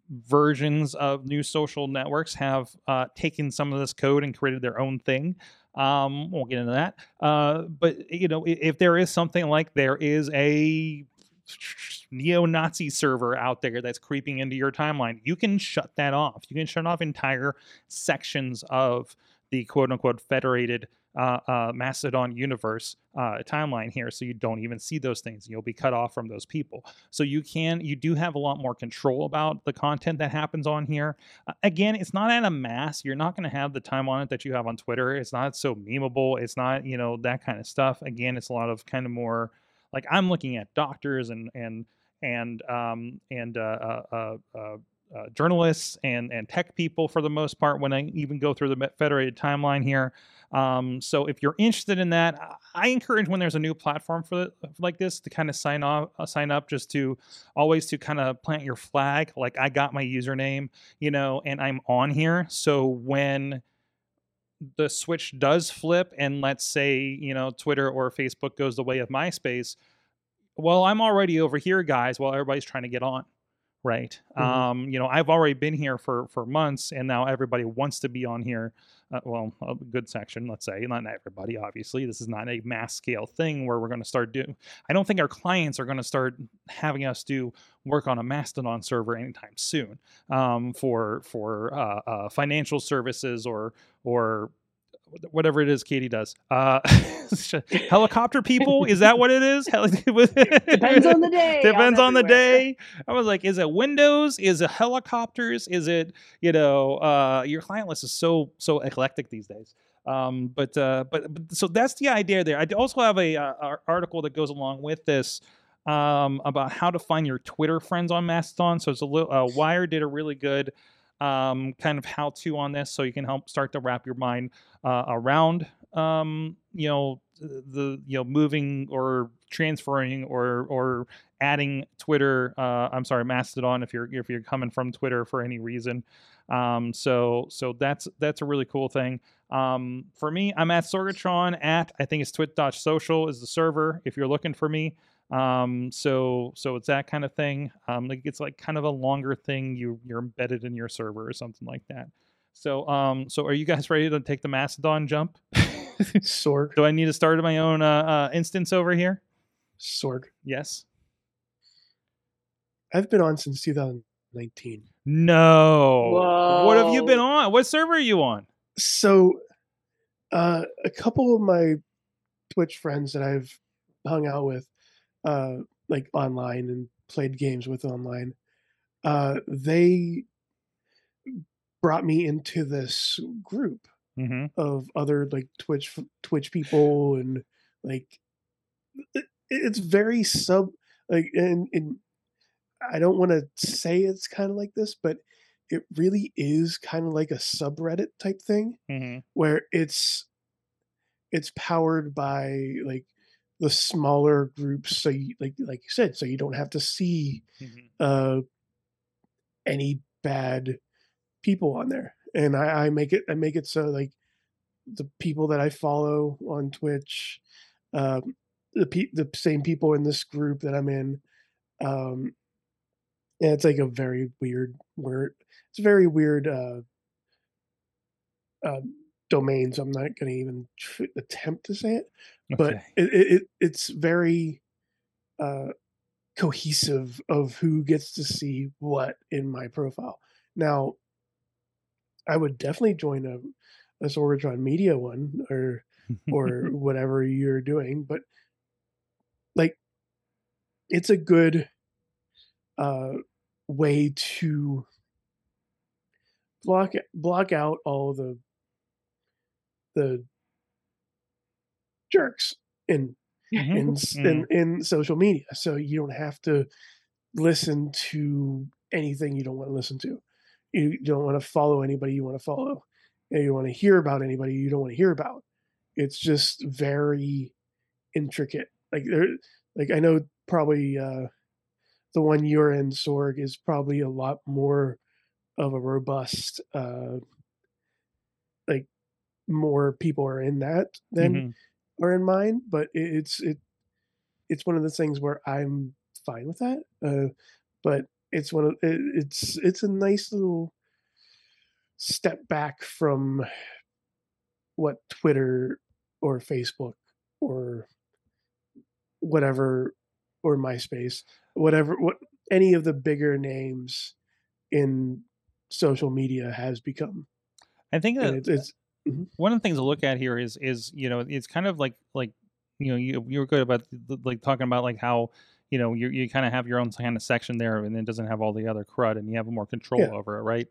versions of new social networks have uh, taken some of this code and created their own thing. Um, won't get into that. Uh, but you know if there is something like there is a neo-Nazi server out there that's creeping into your timeline, you can shut that off. You can shut off entire sections of the quote unquote federated uh, uh, Mastodon universe uh, timeline here, so you don't even see those things. You'll be cut off from those people. So you can, you do have a lot more control about the content that happens on here. Uh, again, it's not at a mass. You're not going to have the time on it that you have on Twitter. It's not so memeable. It's not, you know, that kind of stuff. Again, it's a lot of kind of more like I'm looking at doctors and and and um, and uh, journalists and and tech people for the most part when I even go through the federated timeline here. Um, so if you're interested in that, I encourage when there's a new platform for like this to kind of sign off, uh, sign up, just to always to kind of plant your flag. Like I got my username, you know, and I'm on here. So when the switch does flip, and let's say you know Twitter or Facebook goes the way of MySpace, well, I'm already over here, guys, while everybody's trying to get on right. Mm-hmm. um you know i've already been here for for months and now everybody wants to be on here uh, well a good section let's say. Not everybody obviously. This is not a mass scale thing where we're going to start doing i don't think our clients are going to start having us do work on a mastodon server anytime soon um, for for uh, uh, financial services or or whatever it is Katie does. Uh, helicopter people? Is that what it is? Depends on the day. Depends on the day. I was like, is it Windows? Is it helicopters? Is it, you know, uh, your client list is so, so eclectic these days. Um, but, uh, but, but so that's the idea there. I also have a, uh, article that goes along with this um, about how to find your Twitter friends on Mastodon. So it's a little, uh, Wired did a really good um, kind of how to on this so you can help start to wrap your mind uh, around um, you know the you know moving or transferring or or adding Twitter. Uh, I'm sorry, Mastodon. If you're if you're coming from Twitter for any reason, um, so so that's that's a really cool thing. Um, for me, I'm at Sorgatron at I think it's twit.social is the server. If you're looking for me, um, so so it's that kind of thing. Um, like it's like kind of a longer thing. You you're embedded in your server or something like that. So um so are you guys ready to take the Mastodon jump? Sorg. Do I need to start my own uh, uh instance over here? Sorg. Yes. I've been on since 2019. No. Whoa. What have you been on? What server are you on? So uh a couple of my Twitch friends that I've hung out with uh, like online and played games with online, uh, they brought me into this group mm-hmm. of other like Twitch Twitch people and like it, it's very sub like and, and I don't want to say it's kind of like this, but it really is kind of like a subreddit type thing mm-hmm. where it's it's powered by like the smaller groups so you like like you said so you don't have to see mm-hmm. uh any bad people on there and I, I make it i make it so like the people that i follow on twitch um the pe- the same people in this group that i'm in um yeah it's like a very weird word it's a very weird uh um domain, so I'm not going to even attempt to say it. Okay. But it, it, it's very uh, cohesive of who gets to see what in my profile. Now, I would definitely join a, a Sorgatron Media one or or whatever you're doing, but like it's a good uh, way to block block out all the the jerks in mm-hmm. in, mm-hmm. in in social media. So you don't have to listen to anything you don't want to listen to. You don't want to follow anybody you want to follow. And you want to hear about anybody you don't want to hear about. It's just very intricate. Like there, like I know probably uh, the one you're in, Sorg, is probably a lot more of a robust uh, more people are in that than mm-hmm. are in mine. But it, it's it it's one of the things where I'm fine with that. Uh, but it's one of it, it's it's a nice little step back from what Twitter or Facebook or whatever or MySpace, whatever what any of the bigger names in social media has become. I think that, it's Mhm. one of the things to look at here is is you know it's kind of like like you know you you were good about like talking about like how you know you you kind of have your own kind of section there and it doesn't have all the other crud and you have more control Yeah. over it right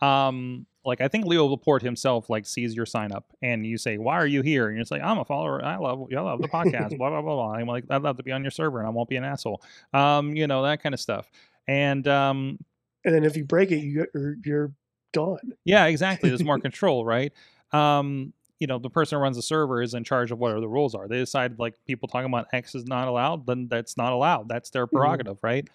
um like i think leo laporte himself like sees your sign up and you say why are you here and you're just like i'm a follower i love i love the podcast blah blah blah blah i'm like i'd love to be on your server and i won't be an asshole um you know that kind of stuff and um And then if you break it, you you're, you're gone. yeah, exactly. There's more control, right? Um, you know, the person who runs the server is in charge of whatever the rules are. They decide like people talking about X is not allowed, then that's not allowed. That's their prerogative, right?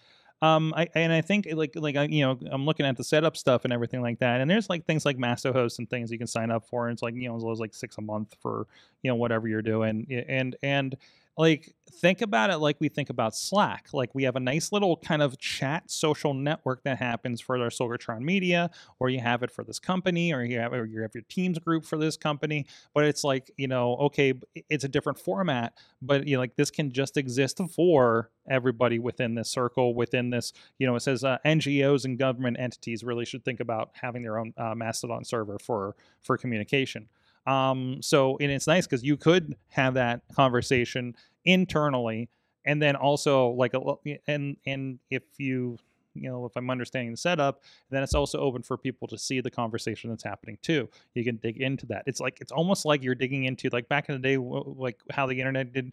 Um, I and I think like like I, you know I'm looking at the setup stuff and everything like that, and there's like things like master Mastohost and things you can sign up for, and it's like you know as low as like six a month for you know whatever you're doing, and and like think about it like we think about Slack. Like we have a nice little kind of chat social network that happens for our Sorgatron Media, or you have it for this company, or you have or you have your teams group for this company. But it's like you know, okay, it's a different format, but you know, like this can just exist for everybody within this circle, within this. You know, it says uh, NGOs and government entities really should think about having their own uh, Mastodon server for for communication. Um, so and it's nice because you could have that conversation internally, and then also like a and and if you you know if I'm understanding the setup, then it's also open for people to see the conversation that's happening too. You can dig into that. It's like it's almost like you're digging into like back in the day, like how the internet did,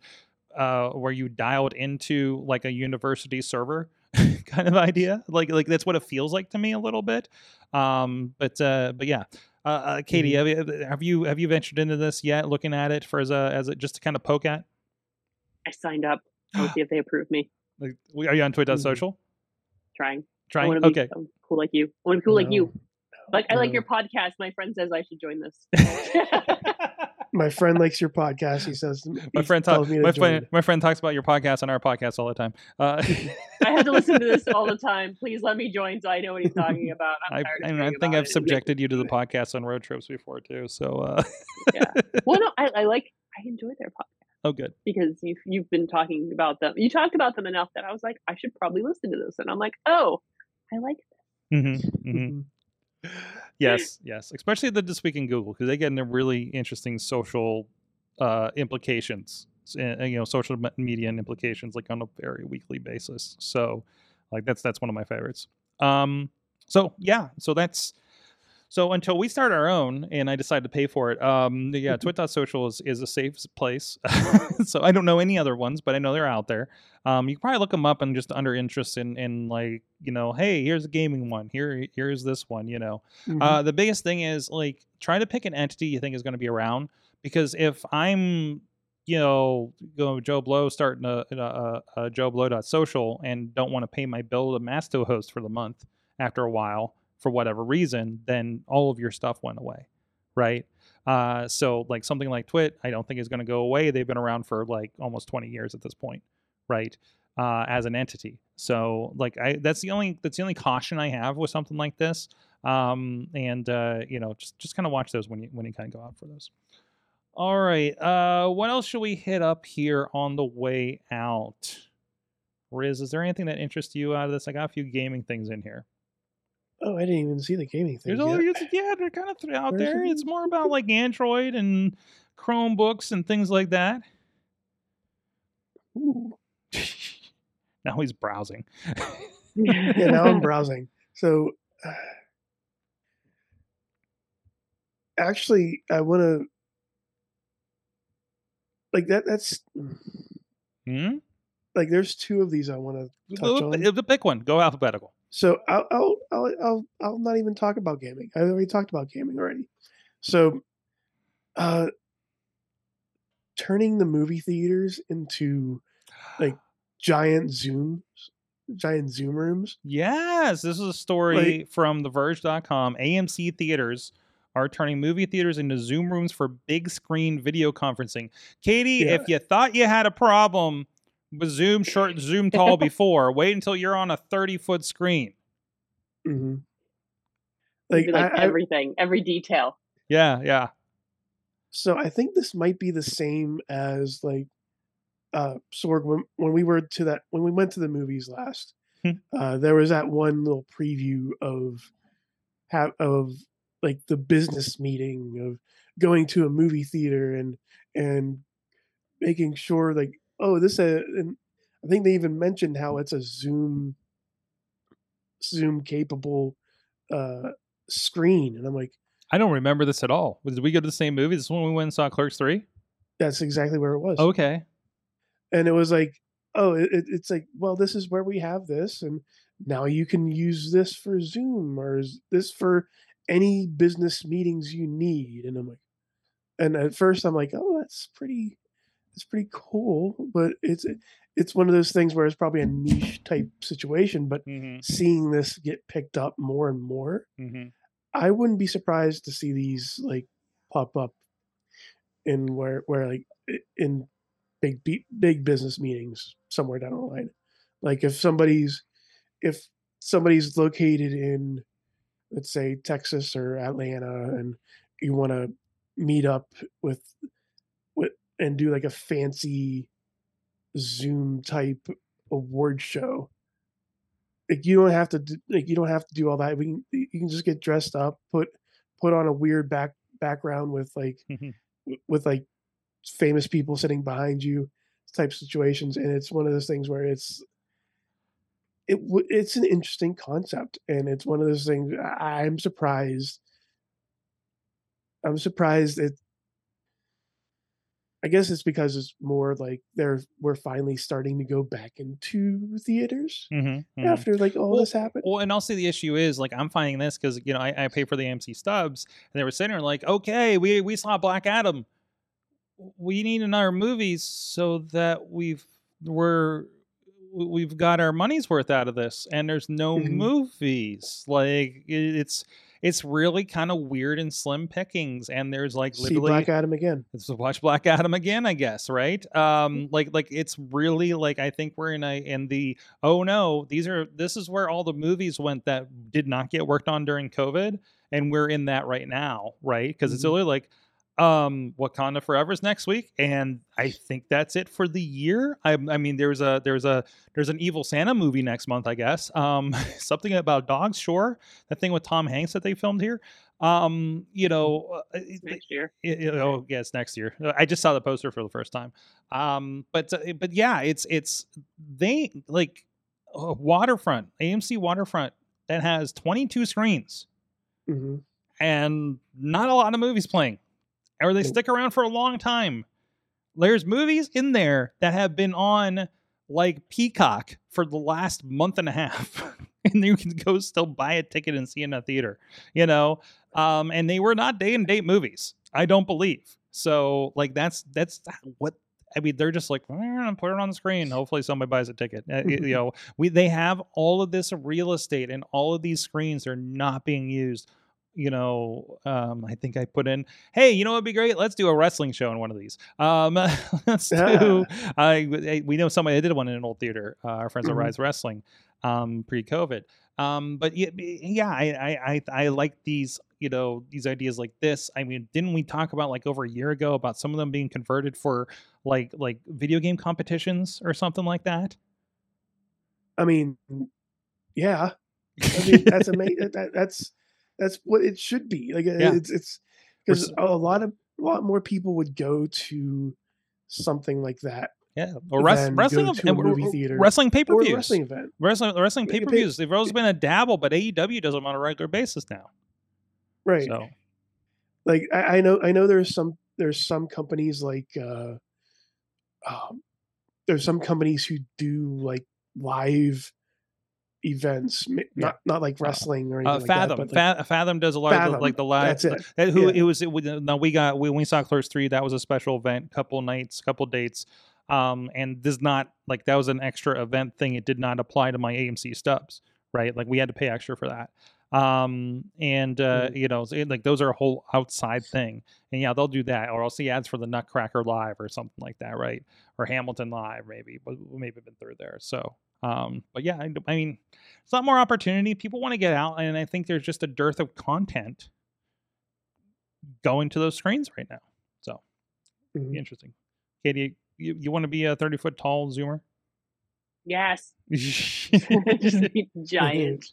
uh, where you dialed into like a university server kind of idea. Like like that's what it feels like to me a little bit. Um, but uh, but yeah. Uh, uh, Katie, have you, have you have you ventured into this yet? Looking at it for as a as a just to kind of poke at. I signed up. I'll see if they approve me. Like, are you on Twitter.social? Trying. I Trying. want to be Okay. so cool like you. I want to be cool like you. No, Like I like your podcast. My friend says I should join this. My friend likes your podcast. He says my friend, tells talk, me to my friend, my friend talks about your podcast on our podcast all the time. Uh, I have to listen to this all the time. Please let me join so I know what he's talking about. I'm I, tired of and I think about I've it. subjected you to the podcast on road trips before too. So, uh, Yeah. Well, no, I, I like. I enjoy their podcast oh, good. because you've you've been talking about them. You talked about them enough that I was like, I should probably listen to this. And I'm like, oh, I like. hmm hmm Mhm. Yes, yes. Especially the This Week in Google because they get into really interesting social uh, implications, uh, you know, social media and implications like on a very weekly basis. So, like that's that's one of my favorites. Um, so yeah, so that's so until we start our own and I decide to pay for it. Um, yeah, Twit.social is is a safe place. so I don't know any other ones, but I know they're out there. Um, you can probably look them up and just under interest in in like you know, hey, here's a gaming one. Here here's this one. You know. Mhm. Uh, the biggest thing is like try to pick an entity you think is going to be around because if I'm, you know, go Joe Blow starting a, a, a, a Joe Blow.social and don't want to pay my bill to Masto host for the month after a while for whatever reason, then all of your stuff went away, right? Uh, so like something like Twit, I don't think is going to go away. They've been around for like almost 20 years at this point, right? Uh, as an entity. So like I that's the only that's the only caution I have with something like this um and uh you know just just kind of watch those when you when you kind of go out for those all right uh what else should we hit up here on the way out riz is there anything that interests you out of this i got a few gaming things in here oh, I didn't even see the gaming thing. all yeah they're kind of th- out Where's there it? it's more about like android and chromebooks and things like that now he's browsing Yeah, now I'm browsing. So, actually, I want to like that. That's hmm? like there's two of these I want to touch the, on. the pick one go alphabetical So I'll, I'll I'll I'll I'll not even talk about gaming. I've already talked about gaming already. So, uh, turning the movie theaters into like giant zooms, giant zoom rooms. Yes, this is a story from TheVerge.com. AMC theaters are turning movie theaters into Zoom rooms for big screen video conferencing. Katie, Yeah. if you thought you had a problem with Zoom short, Zoom tall before, wait until you're on a 30 foot screen. hmm Like, Like, like I, I, everything, every detail. Yeah, yeah. so I think this might be the same as like uh Sorg when, when we were to that when we went to the movies last. Hmm. uh there was that one little preview of have of like the business meeting of going to a movie theater and and making sure like oh this uh, and I think they even mentioned how it's a Zoom Zoom capable uh screen and I'm like I don't remember this at all. Did we go to the same movie? This is when we went and saw Clerks Three. that's exactly where it was. Okay. and it was like oh it, it- it's like well this is where we have this and now you can use this for zoom or is this for any business meetings you need and i'm like and at first i'm like oh that's pretty that's pretty cool but it's it's one of those things where it's probably a niche type situation but Mm-hmm. seeing this get picked up more and more Mm-hmm. I wouldn't be surprised to see these like pop up in where where like in big big business meetings somewhere down the line. Like if somebody's if somebody's located in let's say Texas or Atlanta and you want to meet up with and do like a fancy Zoom type award show like you don't have to do, like you don't have to do all that. We can you can just get dressed up, put put on a weird back background with like with like famous people sitting behind you type situations and it's one of those things where it's it it's an interesting concept and it's one of those things I'm surprised I'm surprised it I guess it's because it's more like they're we're finally starting to go back into theaters Mm-hmm. after like all Well- this happened. Well, and also the issue is like I'm finding this because you know I, I pay for the AMC stubs, and they were sitting there like, okay, we we saw Black Adam, we need another movie so that we've we're we've got our money's worth out of this, and there's no Mhm. movies. Like it- it's it's really kind of weird and slim pickings, and there's like See literally Black Adam again. Let's watch Black Adam again, I guess, right? Um, like like it's really like I think we're in a in the oh no, these are this is where all the movies went that did not get worked on during COVID, and we're in that right now, right? Because it's Mhm. really like um Wakanda Forever's next week, and I think that's it for the year. I, I mean, there's a there's a there's an Evil Santa movie next month, I guess. Um, something about dogs, sure. That thing with Tom Hanks that they filmed here. Um, you know, uh, next year. it- it- oh yeah, it's next year. Uh, I just saw the poster for the first time. Um, but uh, but yeah, it's it's they like uh, Waterfront AMC Waterfront that has 22 screens hmm and not a lot of movies playing, or they stick around for a long time. There's movies in there that have been on like Peacock for the last month and a half, and you can go still buy a ticket and see in a theater, you know. Um, and they were not day and date movies, I don't believe. So like that's that's what I mean. They're just like "Eh, put it on the screen. Hopefully somebody buys a ticket. Uh, you know, we they have all of this real estate and all of these screens are not being used you know, um, I think I put in, hey, you know what'd be great? Let's do a wrestling show in one of these. Um, let's do. I we know somebody that did one in an old theater. Uh, our friends at Mhm. Rise Wrestling, um, pre-COVID. Um, but yeah, yeah, I, I I I like these, you know, these ideas like this. I mean, didn't we talk about like over a year ago about some of them being converted for like like video game competitions or something like that? I mean, yeah. I mean, that's amazing. That, that's that's what it should be. Like uh, Yeah. it's it's because a lot of a lot more people would go to something like that Yeah, or res- wrestling to a movie theater wrestling pay per views. wrestling event. Wrestling wrestling pay per views. They've always been a dabble, but AEW does them on a regular basis now. Right. So Like I, I know I know there's some there's some companies like uh um, there's some companies who do like live events, Yeah. not not like wrestling or anything uh, like Fathom, that, but like, Fathom does a lot of the, like the live. that's it. that- who Yeah. it was? It, was- no, we got when we saw Clerks three. That was a special event, couple nights, couple dates. Um, and does not like that was an extra event thing. It did not apply to my AMC stubs, right? Like we had to pay extra for that. Um, and uh, Mhm. you know, it- like those are a whole outside thing. And yeah, they'll do that, or I'll see ads for the Nutcracker Live or something like that, right? Or Hamilton Live, maybe, but maybe been through there. So, um, but yeah, I, I mean, it's not more opportunity. People want to get out, and I think there's just a dearth of content going to those screens right now. So, mhm. be interesting. Katie, you, you want to be a 30 foot tall zoomer? Yes, just be giant.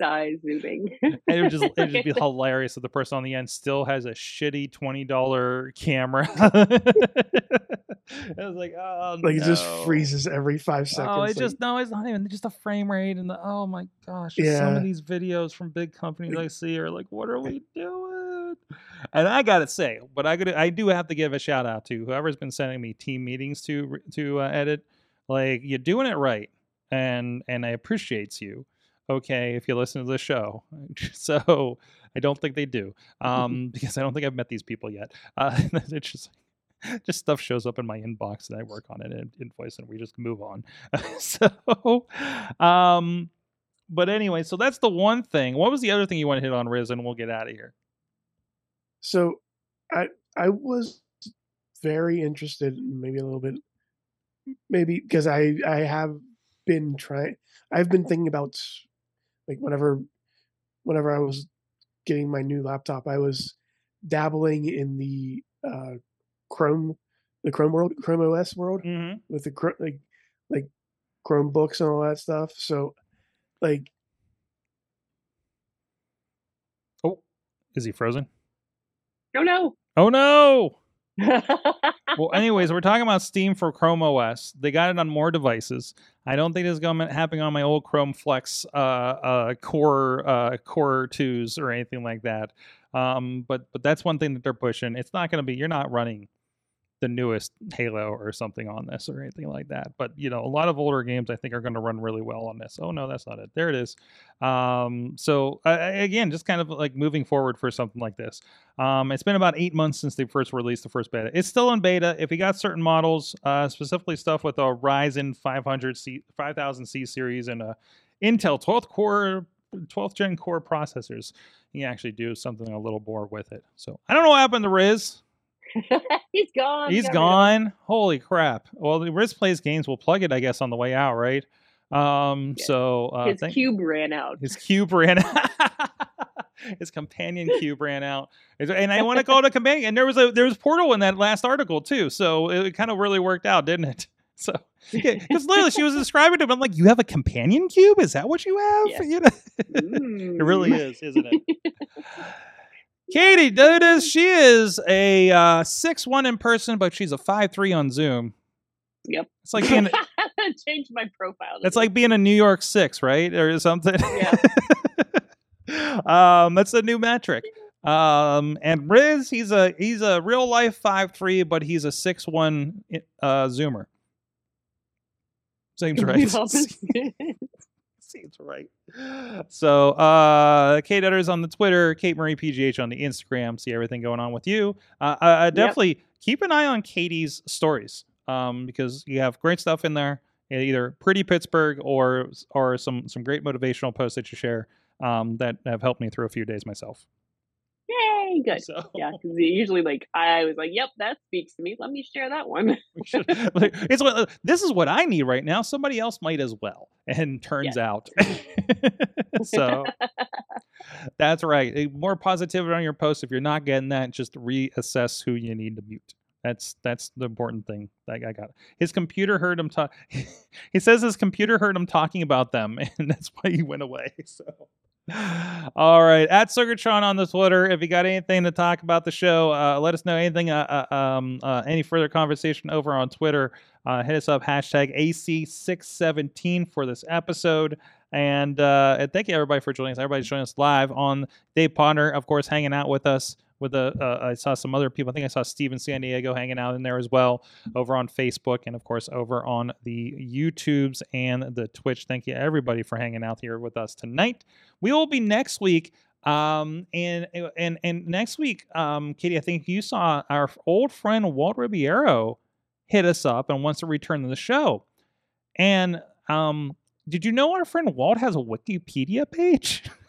Size zooming. and it would just it would just be hilarious that the person on the end still has a shitty twenty dollar camera. I was like, oh Like it just freezes every five seconds. Oh, it like- just no, it's not even just the frame rate and the oh my gosh, just some of these videos from big companies I see are like, what are we doing? And I gotta say, but I gotta, I do have to give a shout out to whoever's been sending me team meetings to to uh, edit. Like you're doing it right, and and I appreciates you. Okay, if you listen to the show, so I don't think they do, um, because I don't think I've met these people yet. Uh, it's just just stuff shows up in my inbox and I work on it and invoice and we just move on. so, um, but anyway, so that's the one thing. What was the other thing you want to hit on, Riz, and we'll get out of here? So I I was very interested, maybe a little bit, maybe because I I have been trying. I've been thinking about like whenever whenever I was getting my new laptop, I was dabbling in the uh, Chrome, the Chrome world, Chrome OS world Mm-hmm. with the Chr- like like Chromebooks and all that stuff. So like Oh, is he frozen? oh no. Oh no! Well, anyways, we're talking about Steam for Chrome OS. They got it on more devices. I don't think it's going to happen on my old Chrome Flex uh, uh, Core uh, Core twos or anything like that. Um, but but that's one thing that they're pushing. It's not going to be. You're not running the newest Halo or something on this or anything like that. But you know, a lot of older games I think are going to run really well on this. Oh no, that's not it. There it is. Um, so uh, again, just kind of like moving forward for something like this. Um, it's been about eight months since they first released the first beta. It's still in beta. If you got certain models, uh, specifically stuff with a Ryzen 500 C 5000C series and a Intel 12th core 12th gen core processors, you can actually do something a little more with it. So I don't know what happened to Riz. He's gone. He's Got rid him. gone. Holy crap! Well, the Riz plays games. We'll plug it, I guess, on the way out, right? Um, Yeah. so uh, His thank- cube ran out. his cube ran out. His companion cube ran out, and I want to call it a companion. And there was a there was Portal in that last article too, so it kind of really worked out, didn't it? So because literally she was describing to him, I'm like, "You have a companion cube? Is that what you have?" Yes. You know, it really is, isn't it? Katie Dutters, she is a uh, six one in person, but she's a five three on Zoom. Yep. It's like being Change my profile. it's like being a New York six, right, or something. Yeah. um, that's a new metric. Um, and Riz, he's a he's a real life five three, but he's a six one uh zoomer. Seems right. Seems right. So, uh, Kate Utters on the Twitter, Kate Marie PGH on the Instagram. See everything going on with you. Uh, uh, uh, definitely keep an eye on Katie's stories um, because you have great stuff in there. Either pretty Pittsburgh or or some some great motivational posts that you share um, that have helped me through a few days myself. Yay, good. So Yeah, because usually, like, I was like, "Yep, that speaks to me. Let me share that one." should, like, it's what this is what I need right now. Somebody else might as well. And turns out, so that's right. Eh, More positivity on your post. If you're not getting that, just reassess who you need to mute. That's that's the important thing. That guy got his computer heard him talk. he says his computer heard him talking about them, and that's why he went away. So. All right, at Sorgatron on the Twitter. If you got anything to talk about the show, uh, let us know. Anything, uh, uh, um, uh, any further conversation over on Twitter. Uh, hit us up hashtag AC617 for this episode. And, uh, and thank you everybody for joining us. Everybody's joining us live on Dave Ponder, of course, hanging out with us. With the, uh, I saw some other people. I think I saw Steven San Diego hanging out in there as well, over on Facebook and of course over on the YouTubes and the Twitch. Thank you everybody for hanging out here with us tonight. We will be next week. Um, and and and next week, um, Katie, I think you saw our old friend Walt Ribeiro hit us up and wants to return to the show. And um, did you know our friend Walt has a Wikipedia page?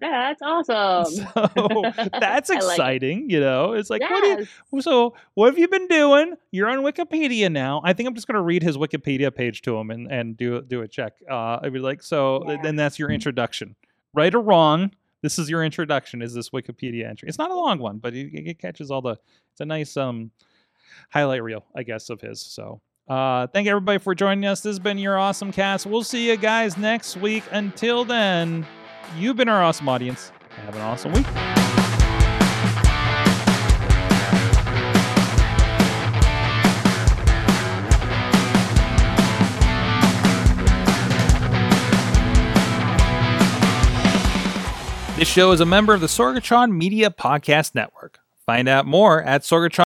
That's awesome. so that's I like exciting. You know, it's like what you, so what have you been doing? You're on Wikipedia now. I think I'm just gonna read his Wikipedia page to him and, and do do a check. Uh, I'd be like, so Yeah. then that's your introduction, right or wrong. This is your introduction. Is this Wikipedia entry? It's not a long one, but it, it catches all the. It's a nice um highlight reel, I guess, of his. So. Uh, thank everybody for joining us. This has been your awesome cast. We'll see you guys next week. Until then, You've been our awesome audience. Have an awesome week. This show is a member of the Sorgatron Media Podcast Network. Find out more at Sorgatron.